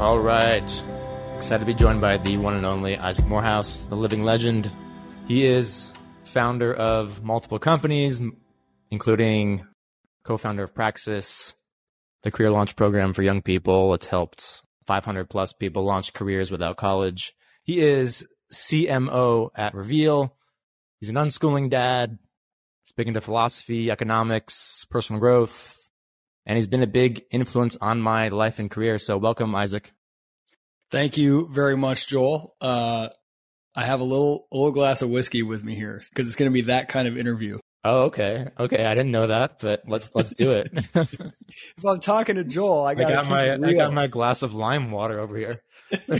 All right. Excited to be joined by the one and only Isaac Morehouse, the living legend. He is founder of multiple companies, including co founder of Praxis, the career launch program for young people. It's helped 500 plus people launch careers without college. He is CMO at Reveal. He's an unschooling dad. He's big into philosophy, economics, personal growth, and he's been a big influence on my life and career. So welcome, Isaac. Thank you very much, Joel. Uh, I have a little a little glass of whiskey with me here because it's going to be that kind of interview. Oh, okay, okay. I didn't know that, but let's let's do it. if I'm talking to Joel, I, I got my I got my glass of lime water over here.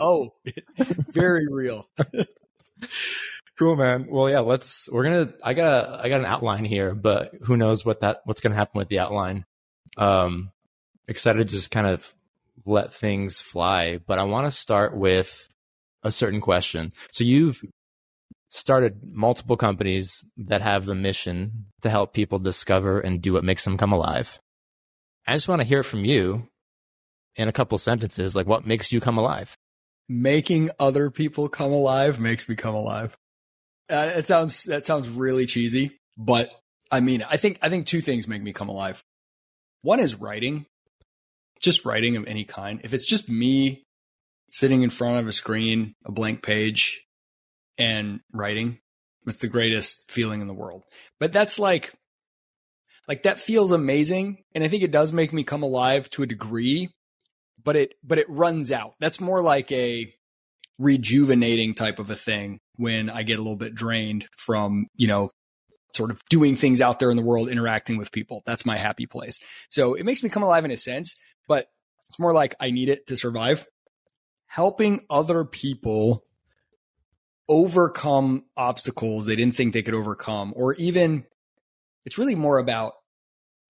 oh, very real. cool, man. Well, yeah. Let's. We're gonna. I got. I got an outline here, but who knows what that what's gonna happen with the outline. Um, excited to just kind of let things fly, but I want to start with a certain question. So you've started multiple companies that have the mission to help people discover and do what makes them come alive. I just want to hear from you in a couple sentences, like what makes you come alive? Making other people come alive makes me come alive. Uh, it sounds that sounds really cheesy, but I mean, I think I think two things make me come alive. One is writing, just writing of any kind. If it's just me sitting in front of a screen, a blank page, and writing, it's the greatest feeling in the world. But that's like, like that feels amazing. And I think it does make me come alive to a degree, but it, but it runs out. That's more like a rejuvenating type of a thing when I get a little bit drained from, you know, sort of doing things out there in the world, interacting with people. That's my happy place. So it makes me come alive in a sense, but it's more like I need it to survive. Helping other people overcome obstacles they didn't think they could overcome, or even it's really more about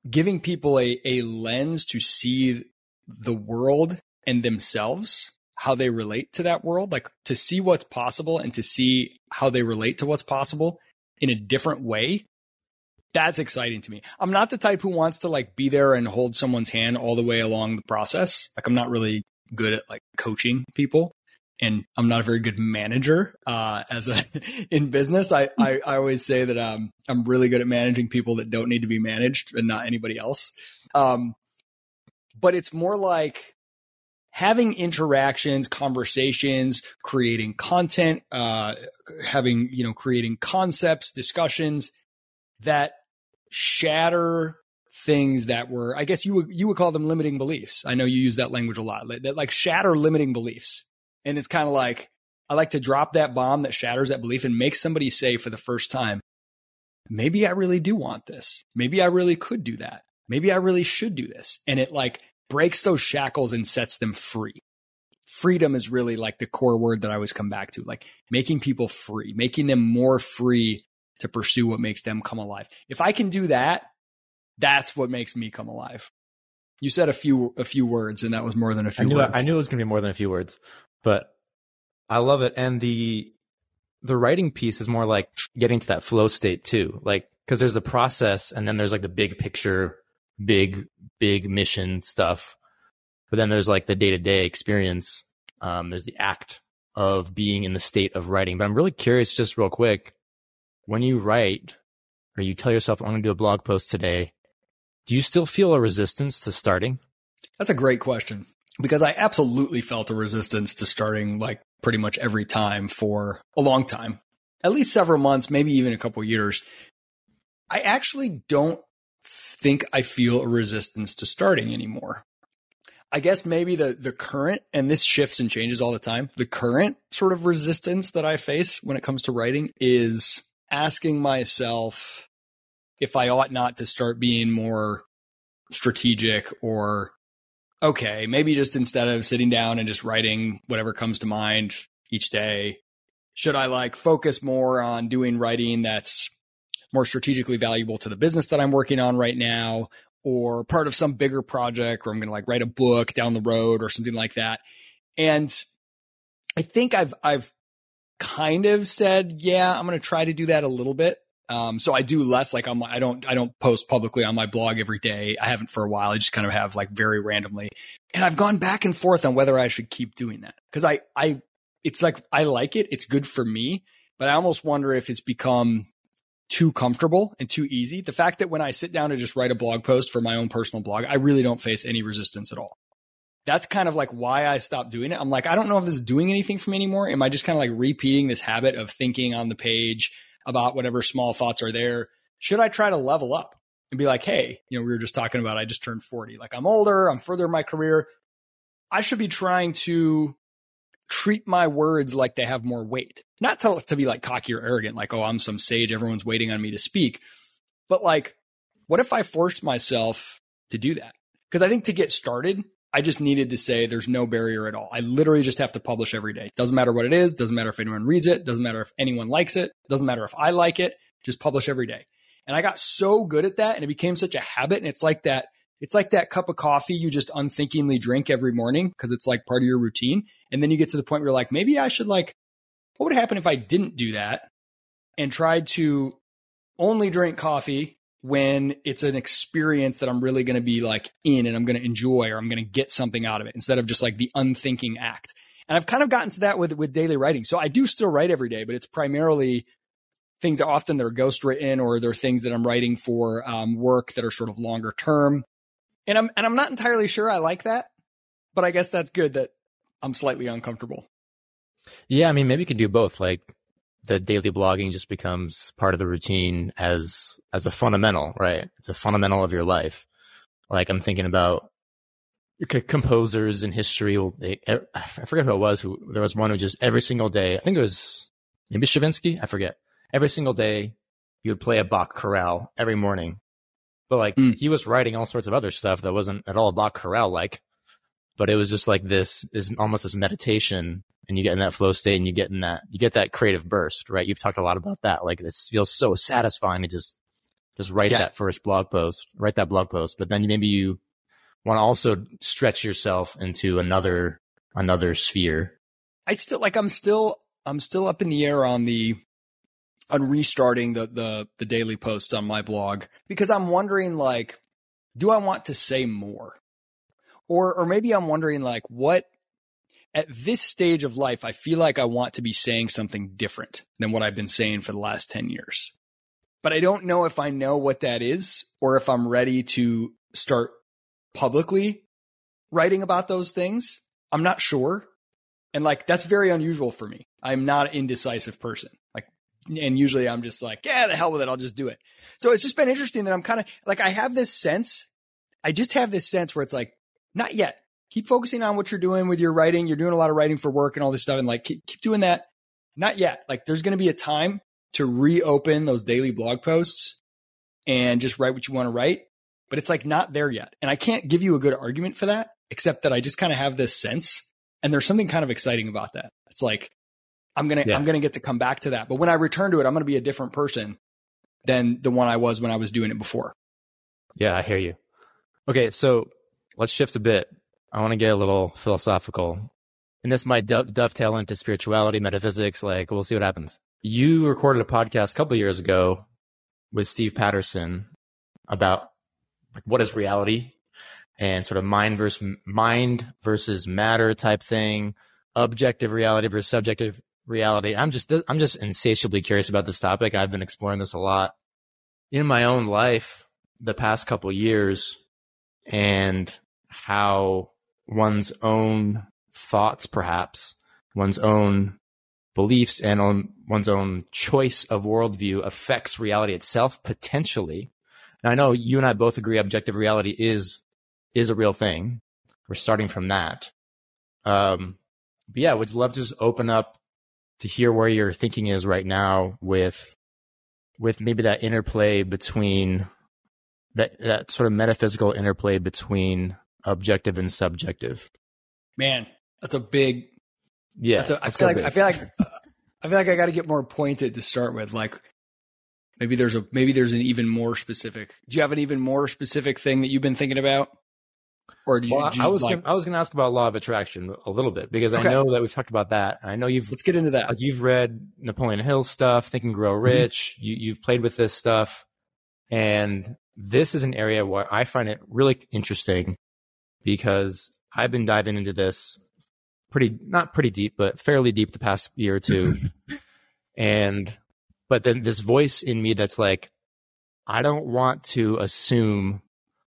giving people a, a lens to see the world and themselves, how they relate to that world, like to see what's possible and to see how they relate to what's possible in a different way, that's exciting to me. I'm not the type who wants to like be there and hold someone's hand all the way along the process. Like I'm not really good at like coaching people and I'm not a very good manager uh, as a in business. I, I, I always say that um, I'm really good at managing people that don't need to be managed and not anybody else. Um, but it's more like having interactions, conversations, creating content, uh, having, you know, creating concepts, discussions that shatter things that were, I guess you would, you would call them limiting beliefs. I know you use that language a lot that like shatter limiting beliefs. And it's kind of like, I like to drop that bomb that shatters that belief and make somebody say for the first time, maybe I really do want this. Maybe I really could do that. Maybe I really should do this. And it like breaks those shackles and sets them free. Freedom is really like the core word that I always come back to, like making people free, making them more free to pursue what makes them come alive. If I can do that, that's what makes me come alive. You said a few a few words, and that was more than a few I knew, words. I knew it was going to be more than a few words, but I love it. And the the writing piece is more like getting to that flow state too, like because there's the process, and then there's like the big picture big, big mission stuff. But then there's like the day to day experience. Um, there's the act of being in the state of writing. But I'm really curious, just real quick, when you write or you tell yourself, I'm going to do a blog post today, do you still feel a resistance to starting? That's a great question because I absolutely felt a resistance to starting like pretty much every time for a long time, at least several months, maybe even a couple years. I actually don't think I feel a resistance to starting anymore. I guess maybe the the current and this shifts and changes all the time. The current sort of resistance that I face when it comes to writing is asking myself if I ought not to start being more strategic or okay, maybe just instead of sitting down and just writing whatever comes to mind each day, should I like focus more on doing writing that's more strategically valuable to the business that I'm working on right now or part of some bigger project where I'm going to like write a book down the road or something like that. And I think I've, I've kind of said, yeah, I'm going to try to do that a little bit. Um, so I do less like my, I don't, I don't post publicly on my blog every day. I haven't for a while. I just kind of have like very randomly. And I've gone back and forth on whether I should keep doing that. Cause I, I, it's like, I like it. It's good for me, but I almost wonder if it's become too comfortable and too easy. The fact that when I sit down to just write a blog post for my own personal blog, I really don't face any resistance at all. That's kind of like why I stopped doing it. I'm like, I don't know if this is doing anything for me anymore. Am I just kind of like repeating this habit of thinking on the page about whatever small thoughts are there? Should I try to level up and be like, hey, you know, we were just talking about I just turned 40. Like I'm older, I'm further in my career. I should be trying to treat my words like they have more weight. Not to, to be like cocky or arrogant, like, oh, I'm some sage, everyone's waiting on me to speak. But like, what if I forced myself to do that? Because I think to get started, I just needed to say there's no barrier at all. I literally just have to publish every day. Doesn't matter what it is, doesn't matter if anyone reads it, doesn't matter if anyone likes it, doesn't matter if I like it, just publish every day. And I got so good at that and it became such a habit. And it's like that it's like that cup of coffee you just unthinkingly drink every morning because it's like part of your routine. And then you get to the point where you're like, maybe I should like, what would happen if I didn't do that and tried to only drink coffee when it's an experience that I'm really going to be like in and I'm going to enjoy or I'm going to get something out of it instead of just like the unthinking act. And I've kind of gotten to that with with daily writing. So I do still write every day, but it's primarily things that often they're ghost written or they're things that I'm writing for um, work that are sort of longer term. And I'm and I'm not entirely sure I like that, but I guess that's good that I'm slightly uncomfortable. Yeah, I mean, maybe you could do both. Like the daily blogging just becomes part of the routine as as a fundamental, right? It's a fundamental of your life. Like I'm thinking about composers in history. They, I forget who it was. Who there was one who just every single day. I think it was maybe Stravinsky. I forget. Every single day, he would play a Bach chorale every morning, but like mm. he was writing all sorts of other stuff that wasn't at all Bach chorale like. But it was just like this is almost this meditation and you get in that flow state and you get in that you get that creative burst, right? You've talked a lot about that. Like this feels so satisfying to just just write yeah. that first blog post, write that blog post. But then maybe you want to also stretch yourself into another another sphere. I still like I'm still I'm still up in the air on the on restarting the the the daily posts on my blog because I'm wondering like do I want to say more? Or or maybe I'm wondering like what at this stage of life I feel like I want to be saying something different than what I've been saying for the last 10 years. But I don't know if I know what that is or if I'm ready to start publicly writing about those things. I'm not sure. And like that's very unusual for me. I'm not an indecisive person. Like and usually I'm just like, yeah, the hell with it. I'll just do it. So it's just been interesting that I'm kind of like, I have this sense. I just have this sense where it's like, not yet. Keep focusing on what you're doing with your writing. You're doing a lot of writing for work and all this stuff. And like, keep, keep doing that. Not yet. Like there's going to be a time to reopen those daily blog posts and just write what you want to write. But it's like not there yet. And I can't give you a good argument for that, except that I just kind of have this sense. And there's something kind of exciting about that. It's like, I'm gonna yeah. I'm gonna get to come back to that. But when I return to it, I'm gonna be a different person than the one I was when I was doing it before. Yeah, I hear you. Okay, so let's shift a bit. I want to get a little philosophical, and this might do- dovetail into spirituality, metaphysics. Like, we'll see what happens. You recorded a podcast a couple years ago with Steve Patterson about like what is reality and sort of mind versus mind versus matter type thing, objective reality versus subjective reality. I'm just I'm just insatiably curious about this topic. I've been exploring this a lot in my own life the past couple years and how one's own thoughts perhaps one's own beliefs and on one's own choice of worldview affects reality itself potentially. And i know you and i both agree objective reality is is a real thing. We're starting from that. Um but yeah would love to just open up to hear where your thinking is right now with with maybe that interplay between that that sort of metaphysical interplay between objective and subjective. Man, that's a big yeah. That's a, I feel like big. I feel like I feel like I got to get more pointed to start with. Like maybe there's a maybe there's an even more specific. Do you have an even more specific thing that you've been thinking about? or you, Well, I was like, gonna, I was going to ask about law of attraction a little bit because Okay. I know that we've talked about that. I know you've let's get into that. like you've read Napoleon Hill stuff, Think and Grow Mm-hmm. Rich. You, you've played with this stuff, and this is an area where I find it really interesting because I've been diving into this pretty not pretty deep, but fairly deep the past year or two, and but then this voice in me that's like, I don't want to assume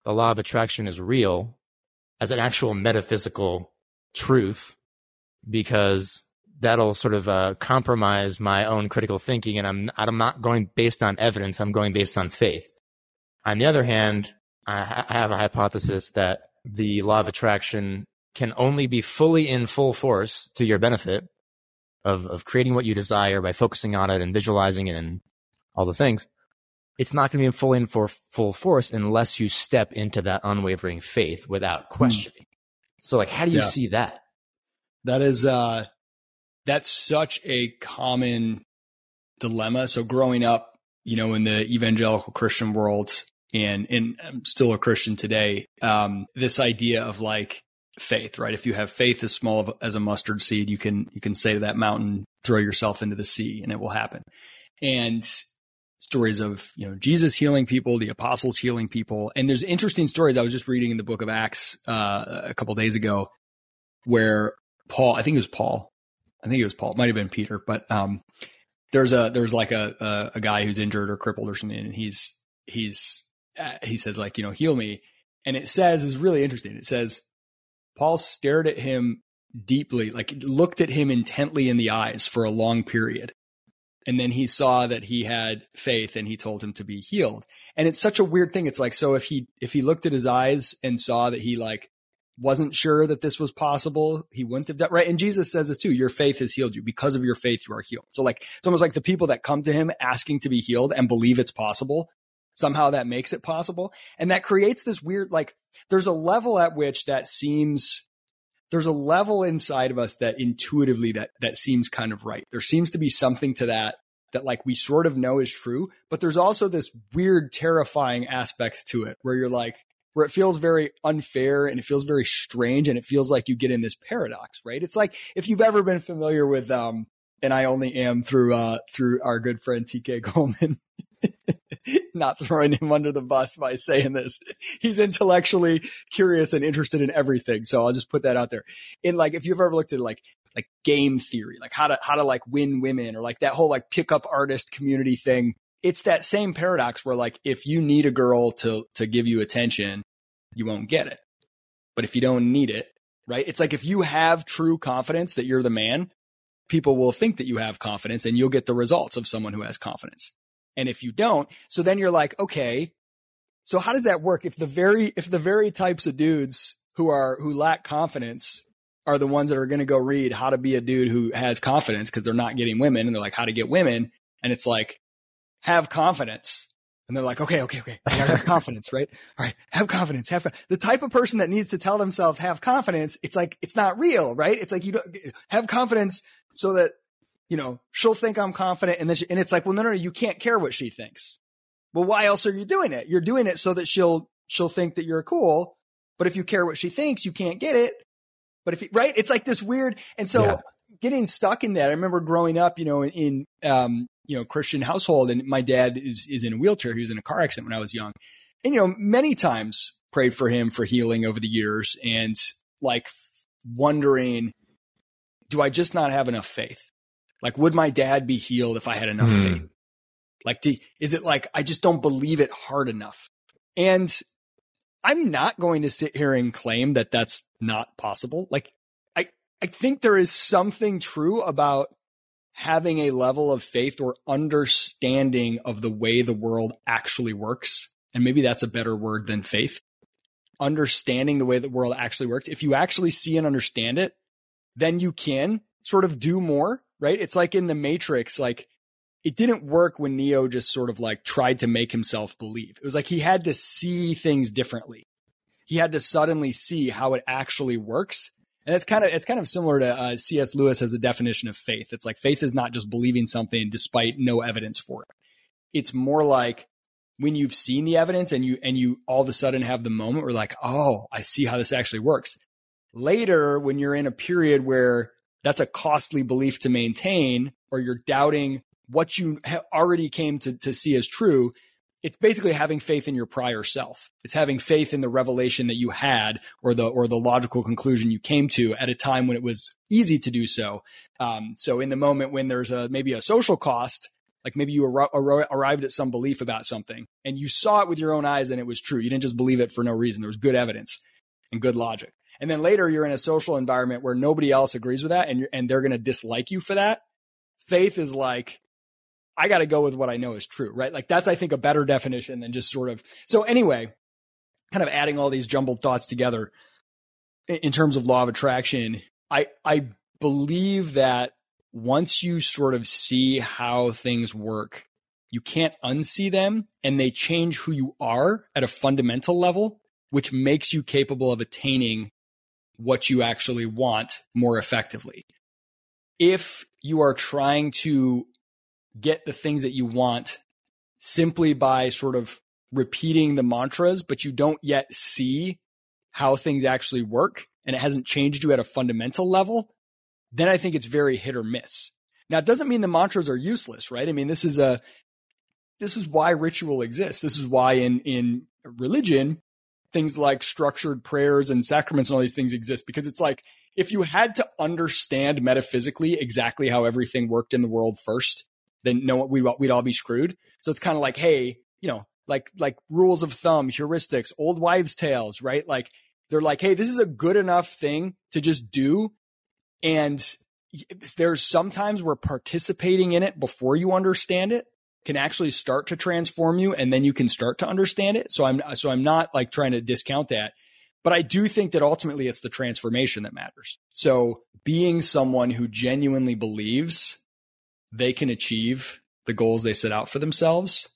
the law of attraction is real as an actual metaphysical truth because that'll sort of uh, compromise my own critical thinking and I'm I'm not going based on evidence I'm going based on faith. On the other hand, I, I have a hypothesis that the law of attraction can only be fully in full force to your benefit of of creating what you desire by focusing on it and visualizing it and all the things. It's not going to be in full in for full force unless you step into that unwavering faith without questioning. So like how do you Yeah. see that? That is uh that's such a common dilemma. So growing up, you know, in the evangelical Christian world and and I'm still a Christian today, um, this idea of like faith, right? If you have faith as small as a mustard seed, you can you can say to that mountain, throw yourself into the sea and it will happen. And stories of, you know, Jesus healing people, the apostles healing people. And there's interesting stories I was just reading in the book of Acts uh, a couple days ago where Paul, I think it was Paul. I think it was Paul. It might have been Peter, but um, there's a there's like a, a a guy who's injured or crippled or something, and he's he's uh, he says like you know heal me, and it says is really interesting. It says Paul stared at him deeply, like looked at him intently in the eyes for a long period. And then he saw that he had faith and he told him to be healed. And it's such a weird thing. It's like, so if he, if he looked at his eyes and saw that he like wasn't sure that this was possible, he wouldn't have done right. And Jesus says this too, your faith has healed you. Because of your faith, you are healed. So like, it's almost like the people that come to him asking to be healed and believe it's possible. Somehow that makes it possible. And that creates this weird, like, there's a level at which that seems, there's a level inside of us that intuitively that, that seems kind of right. There seems to be something to that that like we sort of know is true, but there's also this weird, terrifying aspect to it where you're like, where it feels very unfair and it feels very strange and it feels like you get in this paradox, right? It's like if you've ever been familiar with, um, and I only am through, uh, through our good friend TK Coleman. Not throwing him under the bus by saying this. He's intellectually curious and interested in everything. So I'll just put that out there. In like, if you've ever looked at like, like game theory, like how to, how to like win women or like that whole like pickup artist community thing. It's that same paradox where like, if you need a girl to, to give you attention, you won't get it. But if you don't need it, right? It's like if you have true confidence that you're the man, people will think that you have confidence and you'll get the results of someone who has confidence. And if you don't, so then you're like, okay, so how does that work? If the very, if the very types of dudes who are, who lack confidence are the ones that are going to go read how to be a dude who has confidence because they're not getting women and they're like, how to get women. And it's like, have confidence. And they're like, okay, okay, okay. I gotta have confidence, right? All right. Have confidence. Have the type of person that needs to tell themselves have confidence. It's like, it's not real, right? It's like you don't have confidence so that, you know, she'll think I'm confident. And then, she, and it's like, well, no, no, no, you can't care what she thinks. Well, why else are you doing it? You're doing it so that she'll, she'll think that you're cool. But if you care what she thinks, you can't get it. But if you, right, it's like this weird. And so Yeah. getting stuck in that, I remember growing up, you know, in, in um, you know, Christian household and my dad is, is in a wheelchair. He was in a car accident when I was young. And, you know, many times prayed for him for healing over the years and like wondering, do I just not have enough faith? Like, would my dad be healed if I had enough Hmm. faith? Like, do, is it like, I just don't believe it hard enough? And I'm not going to sit here and claim that that's not possible. Like, I, I think there is something true about having a level of faith or understanding of the way the world actually works. And maybe that's a better word than faith. Understanding the way the world actually works. If you actually see and understand it, then you can sort of do more, right? It's like in the Matrix, like it didn't work when Neo just sort of like tried to make himself believe. It was like he had to see things differently. He had to suddenly see how it actually works. And it's kind of it's kind of similar to uh, C.S. Lewis has a definition of faith. It's like faith is not just believing something despite no evidence for it. It's more like when you've seen the evidence and you and you all of a sudden have the moment where like, oh, I see how this actually works. Later, when you're in a period where that's a costly belief to maintain, or you're doubting what you already came to, to see as true, it's basically having faith in your prior self. It's having faith in the revelation that you had or the, or the logical conclusion you came to at a time when it was easy to do so. Um, so in the moment when there's a, maybe a social cost, like maybe you ar- ar- arrived at some belief about something and you saw it with your own eyes and it was true. You didn't just believe it for no reason. There was good evidence and good logic. And then later you're in a social environment where nobody else agrees with that and and they're going to dislike you for that. Faith is like, I got to go with what I know is true, right? Like that's, I think, a better definition than just sort of. So anyway, kind of adding all these jumbled thoughts together in terms of law of attraction, I, I believe that once you sort of see how things work, you can't unsee them and they change who you are at a fundamental level, which makes you capable of attaining what you actually want more effectively. If you are trying to get the things that you want simply by sort of repeating the mantras, but you don't yet see how things actually work and it hasn't changed you at a fundamental level, then I think it's very hit or miss. Now, it doesn't mean the mantras are useless, right? I mean, this is a, this is why ritual exists. This is why in, in religion, things like structured prayers and sacraments and all these things exist because it's like if you had to understand metaphysically exactly how everything worked in the world first, then no we'd, we'd all be screwed. So it's kind of like, hey, you know, like like rules of thumb, heuristics, old wives' tales, right? Like they're like, hey, this is a good enough thing to just do, and there's sometimes where participating in it before you understand it can actually start to transform you and then you can start to understand it. So I'm, so I'm not like trying to discount that, but I do think that ultimately it's the transformation that matters. So being someone who genuinely believes they can achieve the goals they set out for themselves,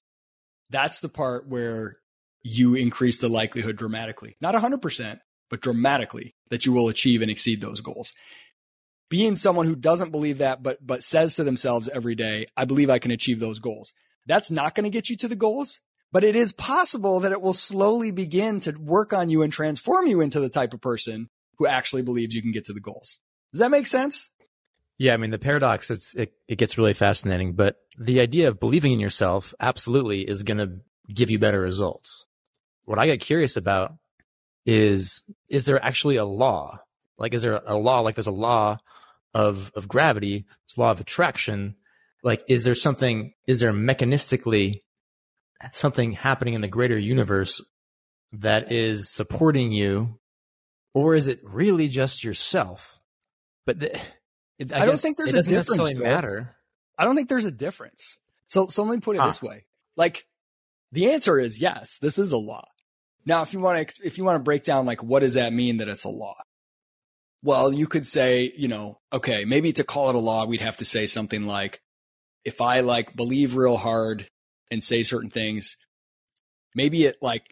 that's the part where you increase the likelihood dramatically. Not 100%, but dramatically that you will achieve and exceed those goals being someone who doesn't believe that, but, but says to themselves every day, I believe I can achieve those goals. That's not going to get you to the goals, but it is possible that it will slowly begin to work on you and transform you into the type of person who actually believes you can get to the goals. Does that make sense? Yeah, I mean the paradox it's it, it gets really fascinating, but the idea of believing in yourself absolutely is going to give you better results. What I get curious about is is there actually a law? Like is there a law like there's a law of of gravity, this law of attraction, like is there something is there mechanistically something happening in the greater universe that is supporting you or is it really just yourself? But the, it, I, I don't think there's a difference. Matter. I don't think there's a difference. So, so let me put it this way: like the answer is yes, this is a law. Now, if you want to, if you want to break down like what does that mean that it's a law? Well, you could say, you know, okay, maybe to call it a law, we'd have to say something like, if I like believe real hard and say certain things, maybe it like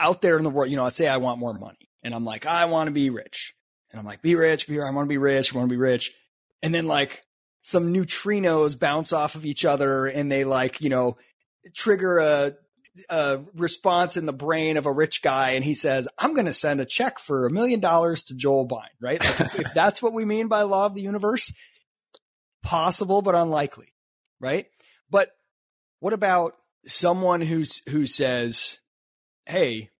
out there in the world, you know, I'd say I want more money and I'm like, I want to be rich. And I'm like, be rich, be, rich, I want to be rich, I want to be rich. And then like some neutrinos bounce off of each other and they like, you know, trigger a a response in the brain of a rich guy and he says, I'm going to send a check for a million dollars to Joel Bein, right? Like if, if that's what we mean by law of the universe, possible, but unlikely, right? But what about someone who's, who says, Hey,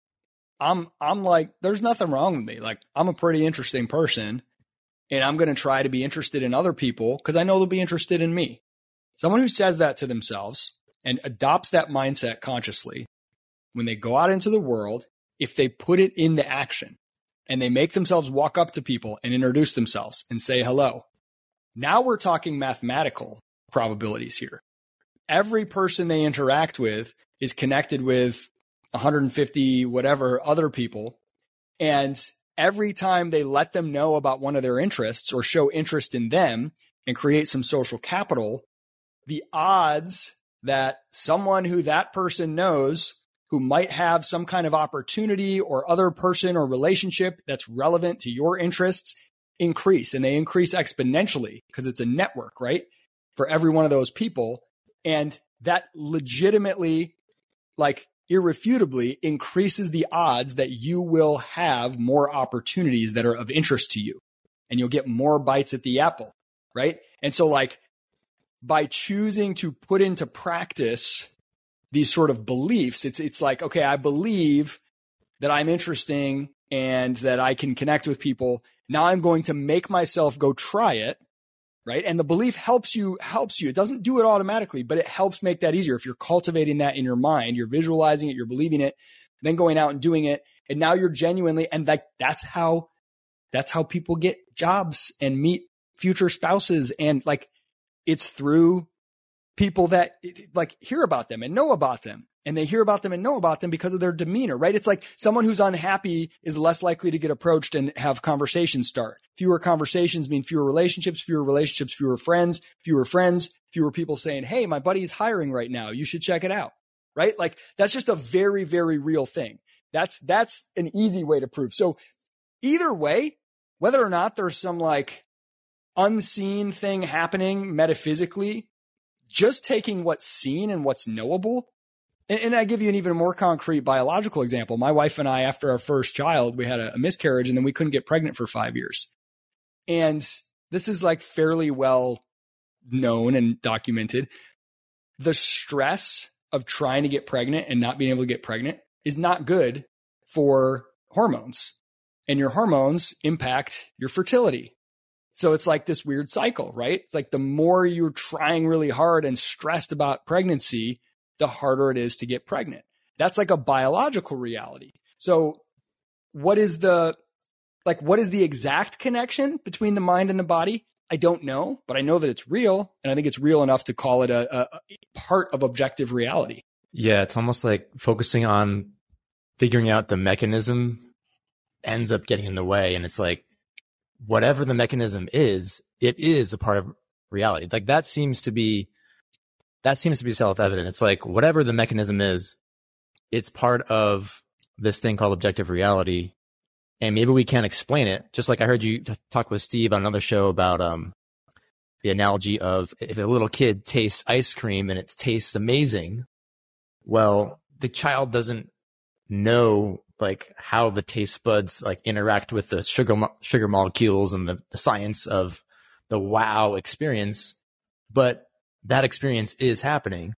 I'm, I'm like, there's nothing wrong with me. Like I'm a pretty interesting person and I'm going to try to be interested in other people because I know they'll be interested in me. Someone who says that to themselves and adopts that mindset consciously, when they go out into the world, if they put it into action and they make themselves walk up to people and introduce themselves and say hello, now we're talking mathematical probabilities here. Every person they interact with is connected with 150 whatever other people. And every time they let them know about one of their interests or show interest in them and create some social capital, the odds that someone who that person knows who might have some kind of opportunity or other person or relationship that's relevant to your interests increase and they increase exponentially because it's a network, right? For every one of those people. And that legitimately like irrefutably increases the odds that you will have more opportunities that are of interest to you and you'll get more bites at the apple, right? And so like by choosing to put into practice these sort of beliefs, it's it's like, okay, I believe that I'm interesting and that I can connect with people. Now I'm going to make myself go try it right? And the belief helps you, helps you. It doesn't do it automatically, but it helps make that easier. If you're cultivating that in your mind, you're visualizing it, you're believing it, then going out and doing it. And now you're genuinely, and like, that's how, that's how people get jobs and meet future spouses. And like, it's through people that like hear about them and know about them and they hear about them and know about them because of their demeanor, right? It's like someone who's unhappy is less likely to get approached and have conversations start. Fewer conversations mean fewer relationships, fewer relationships, fewer friends, fewer friends, fewer people saying, Hey, my buddy's hiring right now. You should check it out. Right? Like that's just a very, very real thing. That's, that's an easy way to prove. So either way, whether or not there's some like unseen thing happening metaphysically, just taking what's seen and what's knowable and, and, I give you an even more concrete biological example. My wife and I, after our first child, we had a, a miscarriage and then we couldn't get pregnant for five years. And this is like fairly well known and documented. The stress of trying to get pregnant and not being able to get pregnant is not good for hormones. And your hormones impact your fertility. So it's like this weird cycle, right? It's like the more you're trying really hard and stressed about pregnancy, the harder it is to get pregnant. That's like a biological reality. So what is the like what is the exact connection between the mind and the body? I don't know, but I know that it's real and I think it's real enough to call it a, a, part of objective reality. Yeah, it's almost like focusing on figuring out the mechanism ends up getting in the way and it's like whatever the mechanism is, it is a part of reality. Like that seems to be that seems to be self-evident. It's like whatever the mechanism is, it's part of this thing called objective reality. And maybe we can't explain it. Just like I heard you t- talk with Steve on another show about um, the analogy of if a little kid tastes ice cream and it tastes amazing, well, the child doesn't know like how the taste buds like interact with the sugar mo- sugar molecules and the, the science of the wow experience, but that experience is happening.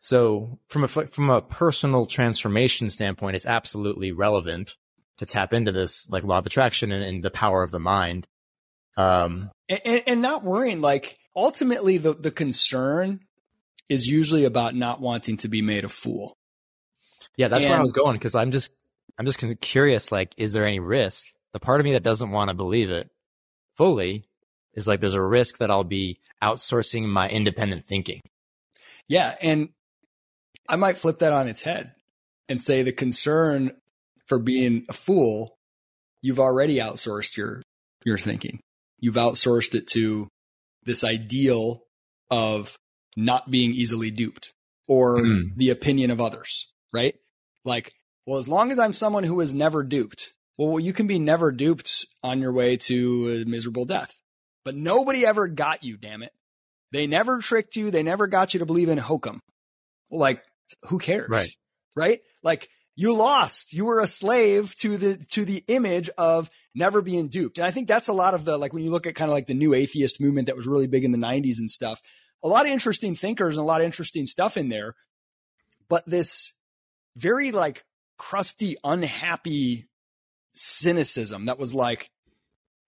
So from a from a personal transformation standpoint, it's absolutely relevant to tap into this like law of attraction and, and the power of the mind. Um, and, and not worrying like ultimately the the concern is usually about not wanting to be made a fool. Yeah, that's and, where I was going because I'm just I'm just curious. Like, is there any risk? The part of me that doesn't want to believe it fully is like there's a risk that I'll be outsourcing my independent thinking. Yeah. And I might flip that on its head and say the concern for being a fool, you've already outsourced your, your thinking. You've outsourced it to this ideal of not being easily duped or mm. the opinion of others, right? Like, well, as long as I'm someone who is never duped, well, you can be never duped on your way to a miserable death but nobody ever got you, damn it. They never tricked you. They never got you to believe in hokum. Well, like, who cares? Right. Right? Like, you lost. You were a slave to the, to the image of never being duped. And I think that's a lot of the, like, when you look at kind of like the new atheist movement that was really big in the 90s and stuff, a lot of interesting thinkers and a lot of interesting stuff in there. But this very like crusty, unhappy cynicism that was like,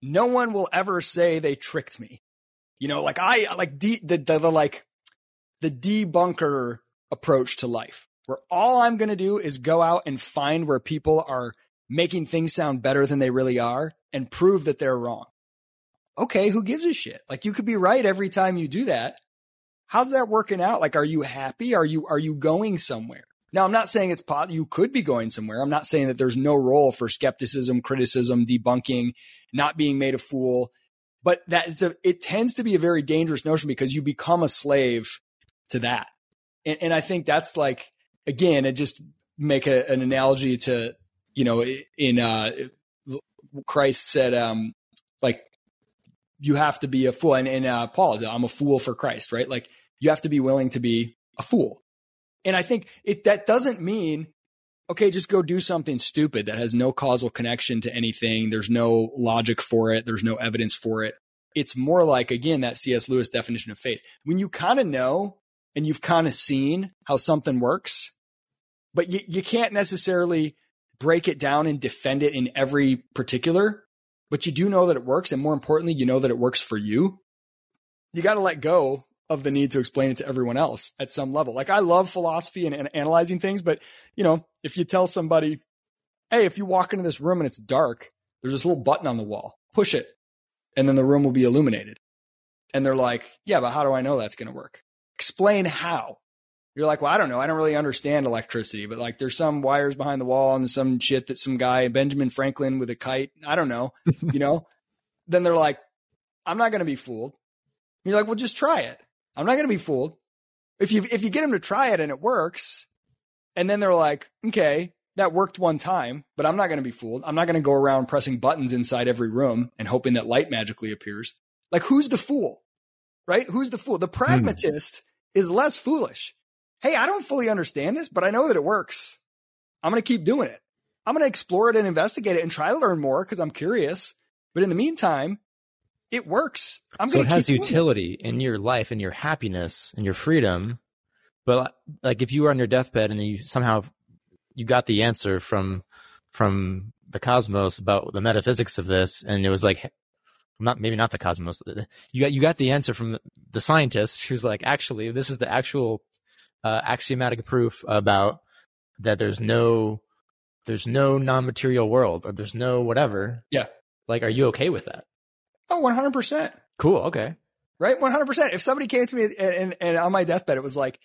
no one will ever say they tricked me. You know, like I like de- the, the, the like the debunker approach to life, where all I'm going to do is go out and find where people are making things sound better than they really are and prove that they're wrong. Okay, who gives a shit? Like you could be right every time you do that. How's that working out? Like, are you happy? Are you, are you going somewhere? Now, I'm not saying it's pot. You could be going somewhere. I'm not saying that there's no role for skepticism, criticism, debunking, not being made a fool. But that it's a, it tends to be a very dangerous notion because you become a slave to that. And, and I think that's like, again, it just make a, an analogy to, you know, in, uh, Christ said, um, like, you have to be a fool. And, and uh, Paul is, I'm a fool for Christ, right? Like, you have to be willing to be a fool And I think it that doesn't mean okay, just go do something stupid that has no causal connection to anything. There's no logic for it. There's no evidence for it. It's more like, again, that C.S. Lewis definition of faith. When you kind of know and you've kind of seen how something works, but you, you can't necessarily break it down and defend it in every particular, but you do know that it works. And more importantly, you know that it works for you. You got to let go of the need to explain it to everyone else at some level. Like I love philosophy and, and, analyzing things, but you know, if you tell somebody, Hey, if you walk into this room and it's dark, there's this little button on the wall, push it and then the room will be illuminated. And they're like, yeah, but how do I know that's going to work? Explain how. You're like, well, I don't know. I don't really understand electricity, but like there's some wires behind the wall and some shit that some guy, Benjamin Franklin with a kite, I don't know, you know? then they're like, I'm not going to be fooled. And you're like, well, just try it. I'm not going to be fooled. If you if you get them to try it and it works, and then they're like, okay, that worked one time, but I'm not going to be fooled. I'm not going to go around pressing buttons inside every room and hoping that light magically appears. Like, who's the fool? Right? Who's the fool? The hmm. pragmatist is less foolish. Hey, I don't fully understand this, but I know that it works. I'm going to keep doing it. I'm going to explore it and investigate it and try to learn more because I'm curious. But in the meantime, it works. I'm so it has utility in your life and your happiness and your freedom. But like if you were on your deathbed and you somehow you got the answer from from the cosmos about the metaphysics of this, and it was like not maybe not the cosmos. You got you got the answer from the scientist who's like, actually, this is the actual uh, axiomatic proof about that. There's no there's no non-material world or there's no whatever. Yeah. Like, are you okay with that? Oh, 100%. Cool. Okay. Right? 100%. If somebody came to me and, and, and on my deathbed, it was like,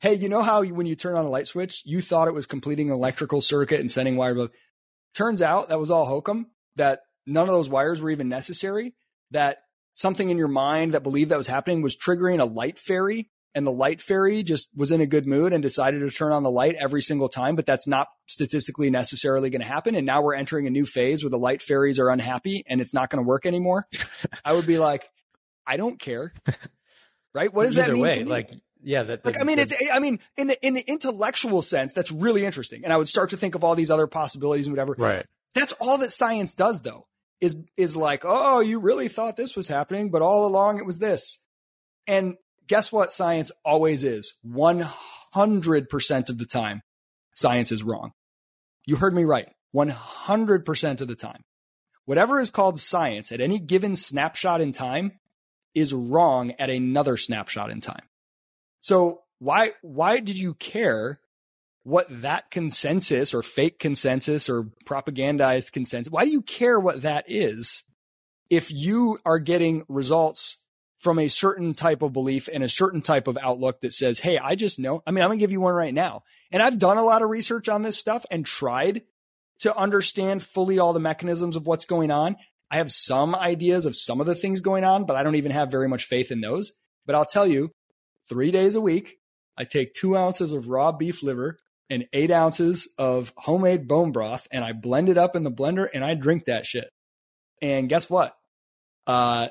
hey, you know how when you turn on a light switch, you thought it was completing an electrical circuit and sending wire. Turns out that was all hokum, that none of those wires were even necessary, that something in your mind that believed that was happening was triggering a light fairy and the light fairy just was in a good mood and decided to turn on the light every single time, but that's not statistically necessarily going to happen. And now we're entering a new phase where the light fairies are unhappy and it's not going to work anymore. I would be like, I don't care. Right? What does Either that mean? Way, Like, yeah, that, like, I mean, it's, I mean, in the, in the intellectual sense, that's really interesting. And I would start to think of all these other possibilities and whatever. Right. That's all that science does though, is, is like, oh, you really thought this was happening, but all along it was this. And guess what science always is? 100% of the time, science is wrong. You heard me right. 100% of the time. Whatever is called science at any given snapshot in time is wrong at another snapshot in time. So why why did you care what that consensus or fake consensus or propagandized consensus why do you care what that is if you are getting results from a certain type of belief and a certain type of outlook that says, Hey, I just know. I mean, I'm going to give you one right now. And I've done a lot of research on this stuff and tried to understand fully all the mechanisms of what's going on. I have some ideas of some of the things going on, but I don't even have very much faith in those. But I'll tell you, three days a week. I take two ounces of raw beef liver and eight ounces of homemade bone broth and I blend it up in the blender and I drink that shit. And guess what? Uh,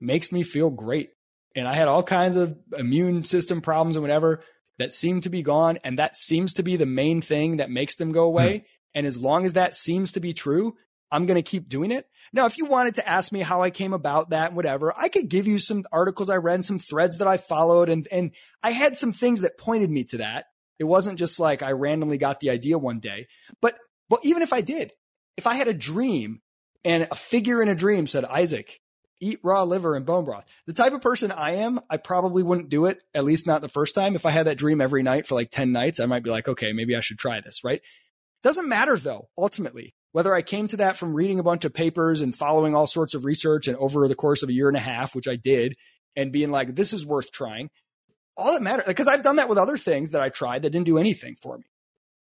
makes me feel great. And I had all kinds of immune system problems and whatever that seem to be gone. And that seems to be the main thing that makes them go away. Mm. And as long as that seems to be true, I'm going to keep doing it. Now, if you wanted to ask me how I came about that, whatever, I could give you some articles I read, some threads that I followed, and and I had some things that pointed me to that. It wasn't just like I randomly got the idea one day. But but even if I did, if I had a dream and a figure in a dream said, Isaac, eat raw liver and bone broth. The type of person I am, I probably wouldn't do it, at least not the first time. If I had that dream every night for like 10 nights, I might be like, okay, maybe I should try this, right? Doesn't matter though, ultimately whether I came to that from reading a bunch of papers and following all sorts of research and over the course of a year and a half, which I did, and being like, this is worth trying. All that matters, because I've done that with other things that I tried that didn't do anything for me.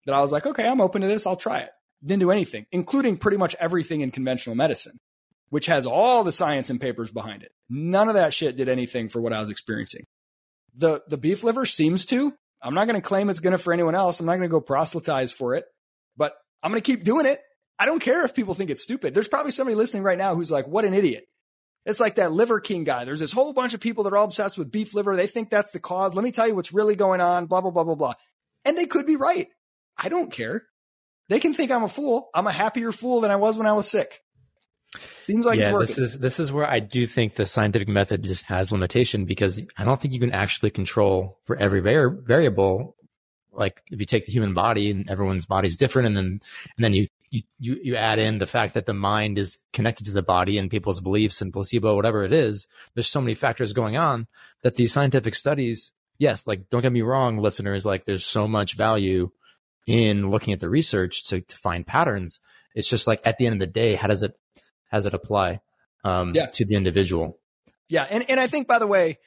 That I was like, okay, I'm open to this. I'll try it. Didn't do anything, including pretty much everything in conventional medicine, which has all the science and papers behind it. None of that shit did anything for what I was experiencing. The, the beef liver seems to. I'm not going to claim it's going to for anyone else. I'm not going to go proselytize for it, but I'm going to keep doing it I don't care if people think it's stupid. There's probably somebody listening right now who's like, what an idiot. It's like that Liver King guy. There's this whole bunch of people that are all obsessed with beef liver. They think that's the cause. Let me tell you what's really going on, blah, blah, blah, blah, blah. And they could be right. I don't care. They can think I'm a fool. I'm a happier fool than I was when I was sick. Seems like yeah, this is this is where I do think the scientific method just has limitation because I don't think you can actually control for every var- variable. Like if you take the human body and everyone's body is different, and then and then you, you you you add in the fact that the mind is connected to the body and people's beliefs and placebo, whatever it is. There's so many factors going on that these scientific studies, yes, like don't get me wrong, listeners, like there's so much value in looking at the research to, to find patterns. It's just like at the end of the day, how does it does it apply um, Yeah. to the individual? Yeah, and and I think by the way,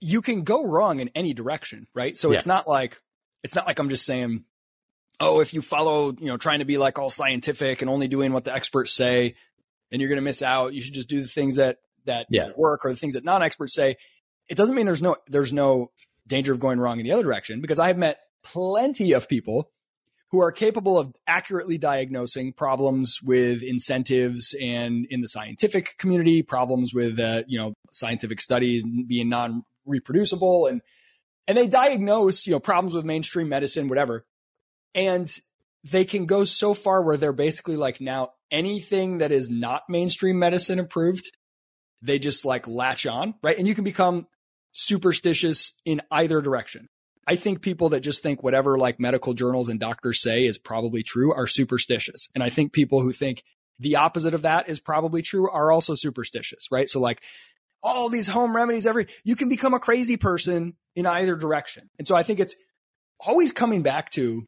you can go wrong in any direction, right? So it's not like it's not like I'm just saying, oh, if you follow, you know, trying to be like all scientific and only doing what the experts say, and you're going to miss out. You should just do the things that that Yeah. work or the things that non-experts say. It doesn't mean there's no there's no danger of going wrong in the other direction because I've met plenty of people who are capable of accurately diagnosing problems with incentives and in the scientific community, problems with uh, you know scientific studies being non reproducible, and and they diagnose you know problems with mainstream medicine, whatever, and they can go so far where they're basically like now anything that is not mainstream medicine approved, they just like latch on, right? And you can become superstitious in either direction. I think people that just think whatever like medical journals and doctors say is probably true are superstitious. And I think people who think the opposite of that is probably true are also superstitious, right? So like all these home remedies, every, you can become a crazy person in either direction. And so I think it's always coming back to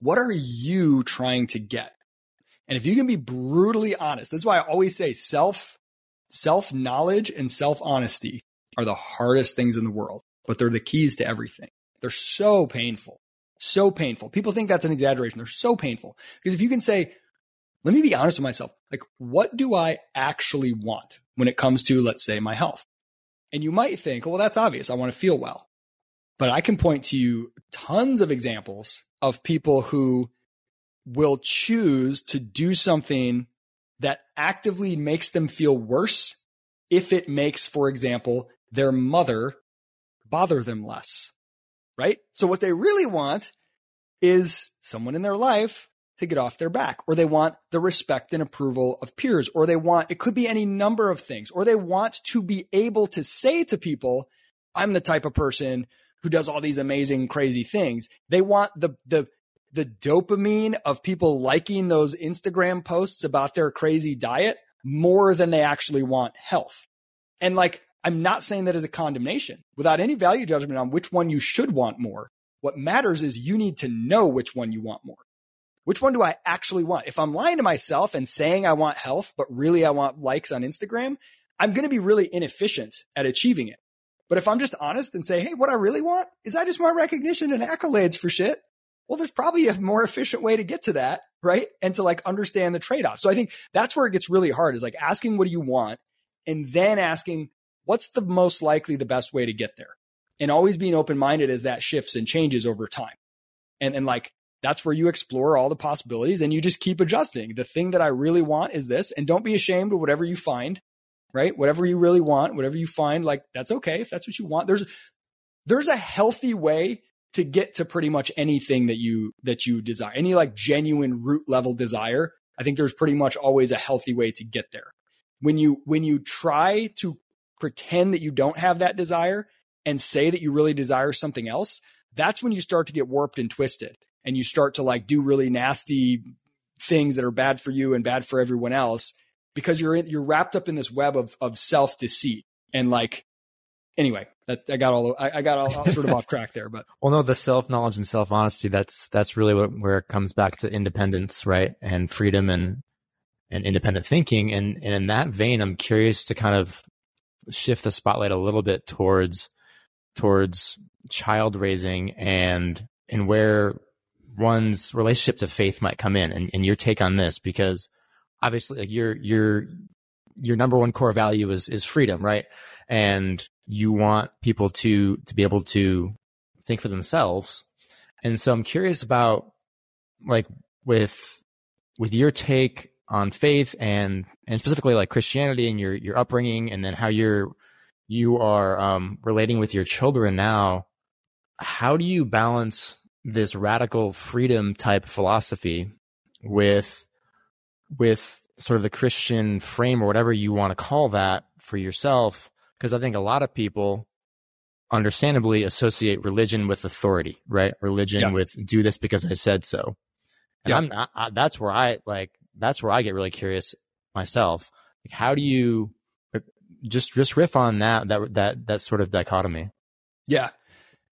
what are you trying to get? And if you can be brutally honest, this is why I always say self, self knowledge and self honesty are the hardest things in the world, but they're the keys to everything. They're so painful, so painful. People think that's an exaggeration. They're so painful because if you can say, let me be honest with myself, like, what do I actually want when it comes to, let's say, my health? And you might think, well, that's obvious. I want to feel well. But I can point to you tons of examples of people who will choose to do something that actively makes them feel worse if it makes, for example, their mother bother them less. Right? So what they really want is someone in their life to get off their back, or they want the respect and approval of peers, or they want, it could be any number of things, or they want to be able to say to people, I'm the type of person who does all these amazing, crazy things. They want the, the, the dopamine of people liking those Instagram posts about their crazy diet more than they actually want health. And like, I'm not saying that as a condemnation without any value judgment on which one you should want more. What matters is you need to know which one you want more. Which one do I actually want? If I'm lying to myself and saying I want health, but really I want likes on Instagram, I'm going to be really inefficient at achieving it. But if I'm just honest and say, Hey, what I really want is I just want recognition and accolades for shit. Well, there's probably a more efficient way to get to that, right? And to like understand the trade off. So I think that's where it gets really hard is like asking what do you want and then asking what's the most likely the best way to get there and always being open minded as that shifts and changes over time. And, and like, that's where you explore all the possibilities and you just keep adjusting. The thing that I really want is this. And don't be ashamed of whatever you find, right? Whatever you really want, whatever you find, like that's okay if that's what you want. There's, there's a healthy way to get to pretty much anything that you, that you desire. Any like genuine root level desire. I think there's pretty much always a healthy way to get there. When you, when you try to pretend that you don't have that desire and say that you really desire something else, that's when you start to get warped and twisted and you start to like do really nasty things that are bad for you and bad for everyone else because you're you're wrapped up in this web of of self deceit and like anyway that I got all I, I got all, all sort of off track there but Well, no, the self knowledge and self honesty. That's that's really what, where it comes back to independence, right, and freedom and and independent thinking. And and in that vein, I'm curious to kind of shift the spotlight a little bit towards towards child raising and and where one's relationship to faith might come in, and, and your take on this because obviously like your your your number one core value is is freedom, right? And you want people to to be able to think for themselves. And so I'm curious about like with with your take on faith and and specifically like Christianity and your your upbringing, and then how you're you are um, relating with your children now. How do you balance this radical freedom type philosophy with with sort of the Christian frame or whatever you want to call that for yourself? Because I think a lot of people understandably associate religion with authority, right? Religion yeah. with do this because I said so. And yeah. I, I, that's where I like, that's where I get really curious myself. Like, how do you just, just riff on that, that, that, that sort of dichotomy? Yeah.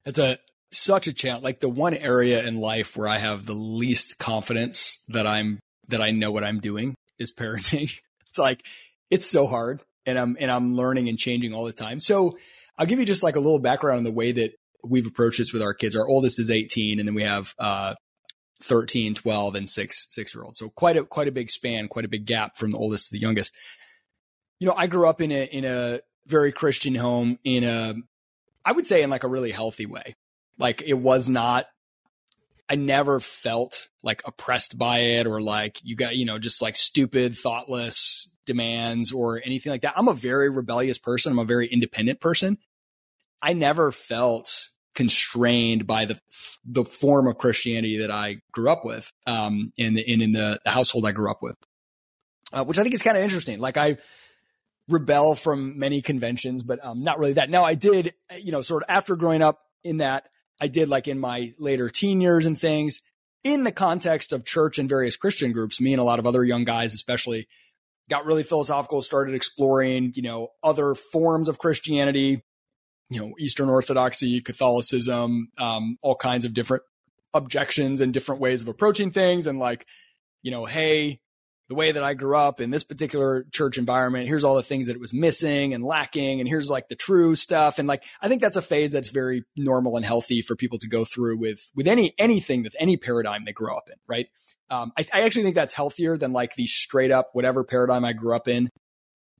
It's a, such a challenge. Like the one area in life where I have the least confidence that I'm, that I know what I'm doing is parenting. it's like, it's so hard and I'm, and I'm learning and changing all the time. So I'll give you just like a little background on the way that we've approached this with our kids. Our oldest is 18 and then we have, uh, 13, 12 and six, six year olds. So quite a, quite a big span, quite a big gap from the oldest to the youngest. You know, I grew up in a, in a very Christian home in a, I would say in like a really healthy way. Like it was not, I never felt like oppressed by it or like you got, you know, just like stupid, thoughtless demands or anything like that. I'm a very rebellious person. I'm a very independent person. I never felt constrained by the the form of Christianity that I grew up with, um, in the in, in the, the household I grew up with, uh, which I think is kind of interesting. Like I rebel from many conventions, but um, not really that. Now I did, you know, sort of after growing up in that, I did like in my later teen years and things in the context of church and various Christian groups. Me and a lot of other young guys, especially, got really philosophical, started exploring, you know, other forms of Christianity, you know, Eastern Orthodoxy, Catholicism, um, all kinds of different objections and different ways of approaching things. And like, you know, hey, the way that I grew up in this particular church environment, here's all the things that it was missing and lacking. And here's like the true stuff. And like, I think that's a phase that's very normal and healthy for people to go through with, with any, anything that any paradigm they grow up in. Right. Um, I, I actually think that's healthier than like the straight up, whatever paradigm I grew up in.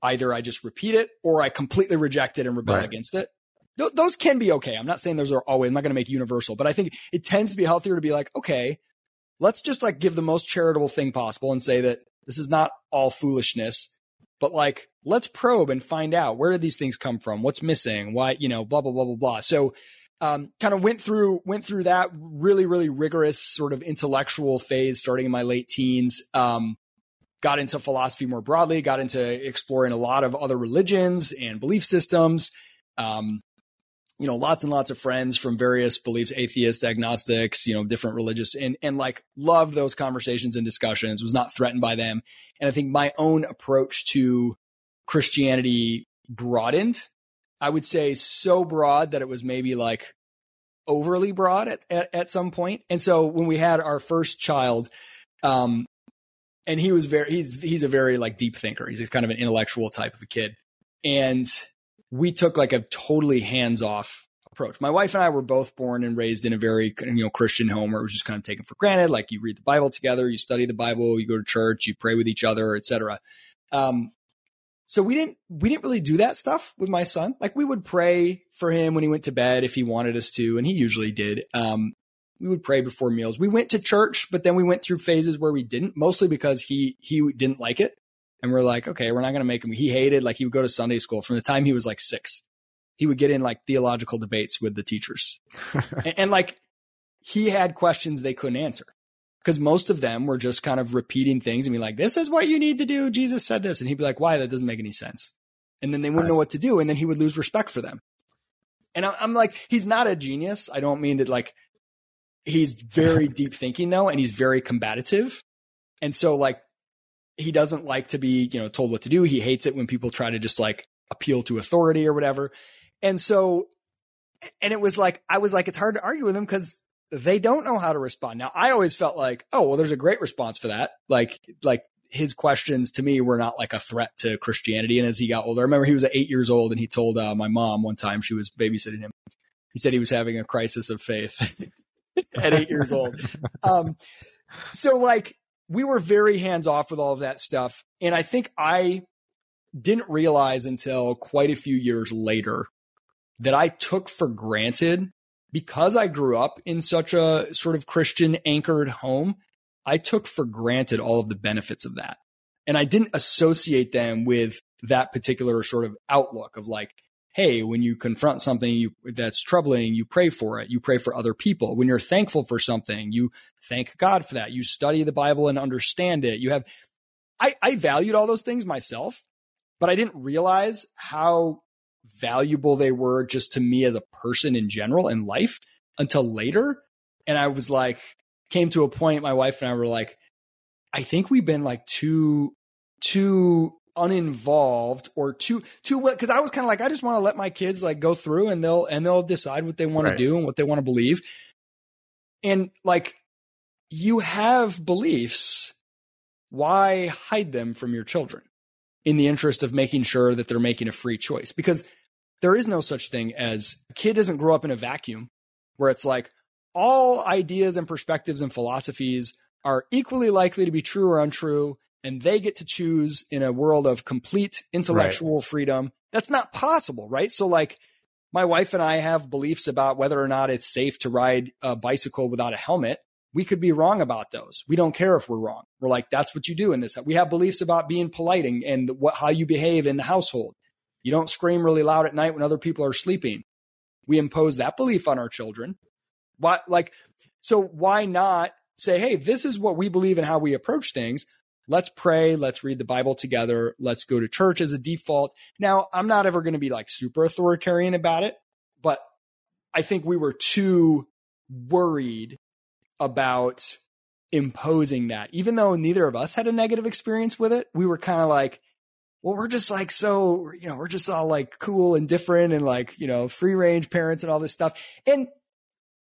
Either I just repeat it or I completely reject it and rebel right. against it th- those can be okay. I'm not saying those are always, I'm not going to make universal, but I think it tends to be healthier to be like, okay, let's just like give the most charitable thing possible and say that this is not all foolishness, but like, let's probe and find out where did these things come from? What's missing? Why, you know, blah, blah, blah, blah, blah. So, um, kind of went through, went through that really, really rigorous sort of intellectual phase starting in my late teens. Um, got into philosophy more broadly, got into exploring a lot of other religions and belief systems. Um, you know, lots and lots of friends from various beliefs, atheists, agnostics, you know, different religious and, and like loved those conversations and discussions, was not threatened by them. And I think my own approach to Christianity broadened. I would say so broad that it was maybe like overly broad at, at, at some point. And so when we had our first child, um, and he was very, he's, he's a very like deep thinker. He's kind of an intellectual type of a kid. And we took like a totally hands off approach. My wife and I were both born and raised in a very you know Christian home where it was just kind of taken for granted. Like you read the Bible together, you study the Bible, you go to church, you pray with each other, etc. Um, so we didn't we didn't really do that stuff with my son. Like we would pray for him when he went to bed if he wanted us to, and he usually did. Um, we would pray before meals. We went to church, but then we went through phases where we didn't, mostly because he he didn't like it. And we're like, okay, we're not going to make him. He hated, like, he would go to Sunday school from the time he was like six. He would get in like theological debates with the teachers. and, and like, he had questions they couldn't answer because most of them were just kind of repeating things and be like, this is what you need to do. Jesus said this. And he'd be like, why? That doesn't make any sense. And then they wouldn't know what to do. And then he would lose respect for them. And I'm like, he's not a genius. I don't mean to like, he's very deep thinking though, and he's very combative. And so like he doesn't like to be, you know, told what to do. He hates it when people try to just like appeal to authority or whatever. And so, and it was like, I was like, it's hard to argue with him because they don't know how to respond. Now, I always felt like, oh, well, there's a great response for that. Like, like his questions to me were not like a threat to Christianity. And as he got older, I remember he was eight years old and he told uh, my mom one time she was babysitting him. He said he was having a crisis of faith at eight years old. Um, so like we were very hands off with all of that stuff. And I think I didn't realize until quite a few years later that I took for granted because I grew up in such a sort of Christian anchored home. I took for granted all of the benefits of that. And I didn't associate them with that particular sort of outlook of like, hey, when you confront something you, that's troubling, you pray for it. You pray for other people. When you're thankful for something, you thank God for that. You study the Bible and understand it. You have, I, I valued all those things myself, but I didn't realize how valuable they were just to me as a person in general in life until later. And I was like, came to a point, my wife and I were like, I think we've been like too, too uninvolved or too too because I was kind of like I just want to let my kids like go through and they'll and they'll decide what they want right. to do and what they want to believe. And like you have beliefs, why hide them from your children in the interest of making sure that they're making a free choice? Because there is no such thing as a kid doesn't grow up in a vacuum where it's like all ideas and perspectives and philosophies are equally likely to be true or untrue and they get to choose in a world of complete intellectual right. freedom. That's not possible, right? So like my wife and I have beliefs about whether or not it's safe to ride a bicycle without a helmet. We could be wrong about those. We don't care if we're wrong. We're like, that's what you do in this. We have beliefs about being polite and, and what, how you behave in the household. You don't scream really loud at night when other people are sleeping. We impose that belief on our children. What, like, so why not say, hey, this is what we believe and how we approach things let's pray, let's read the Bible together, let's go to church as a default. Now, I'm not ever going to be like super authoritarian about it, but I think we were too worried about imposing that. Even though neither of us had a negative experience with it, we were kind of like, well, we're just like so, you know, we're just all like cool and different and like, you know, free range parents and all this stuff. And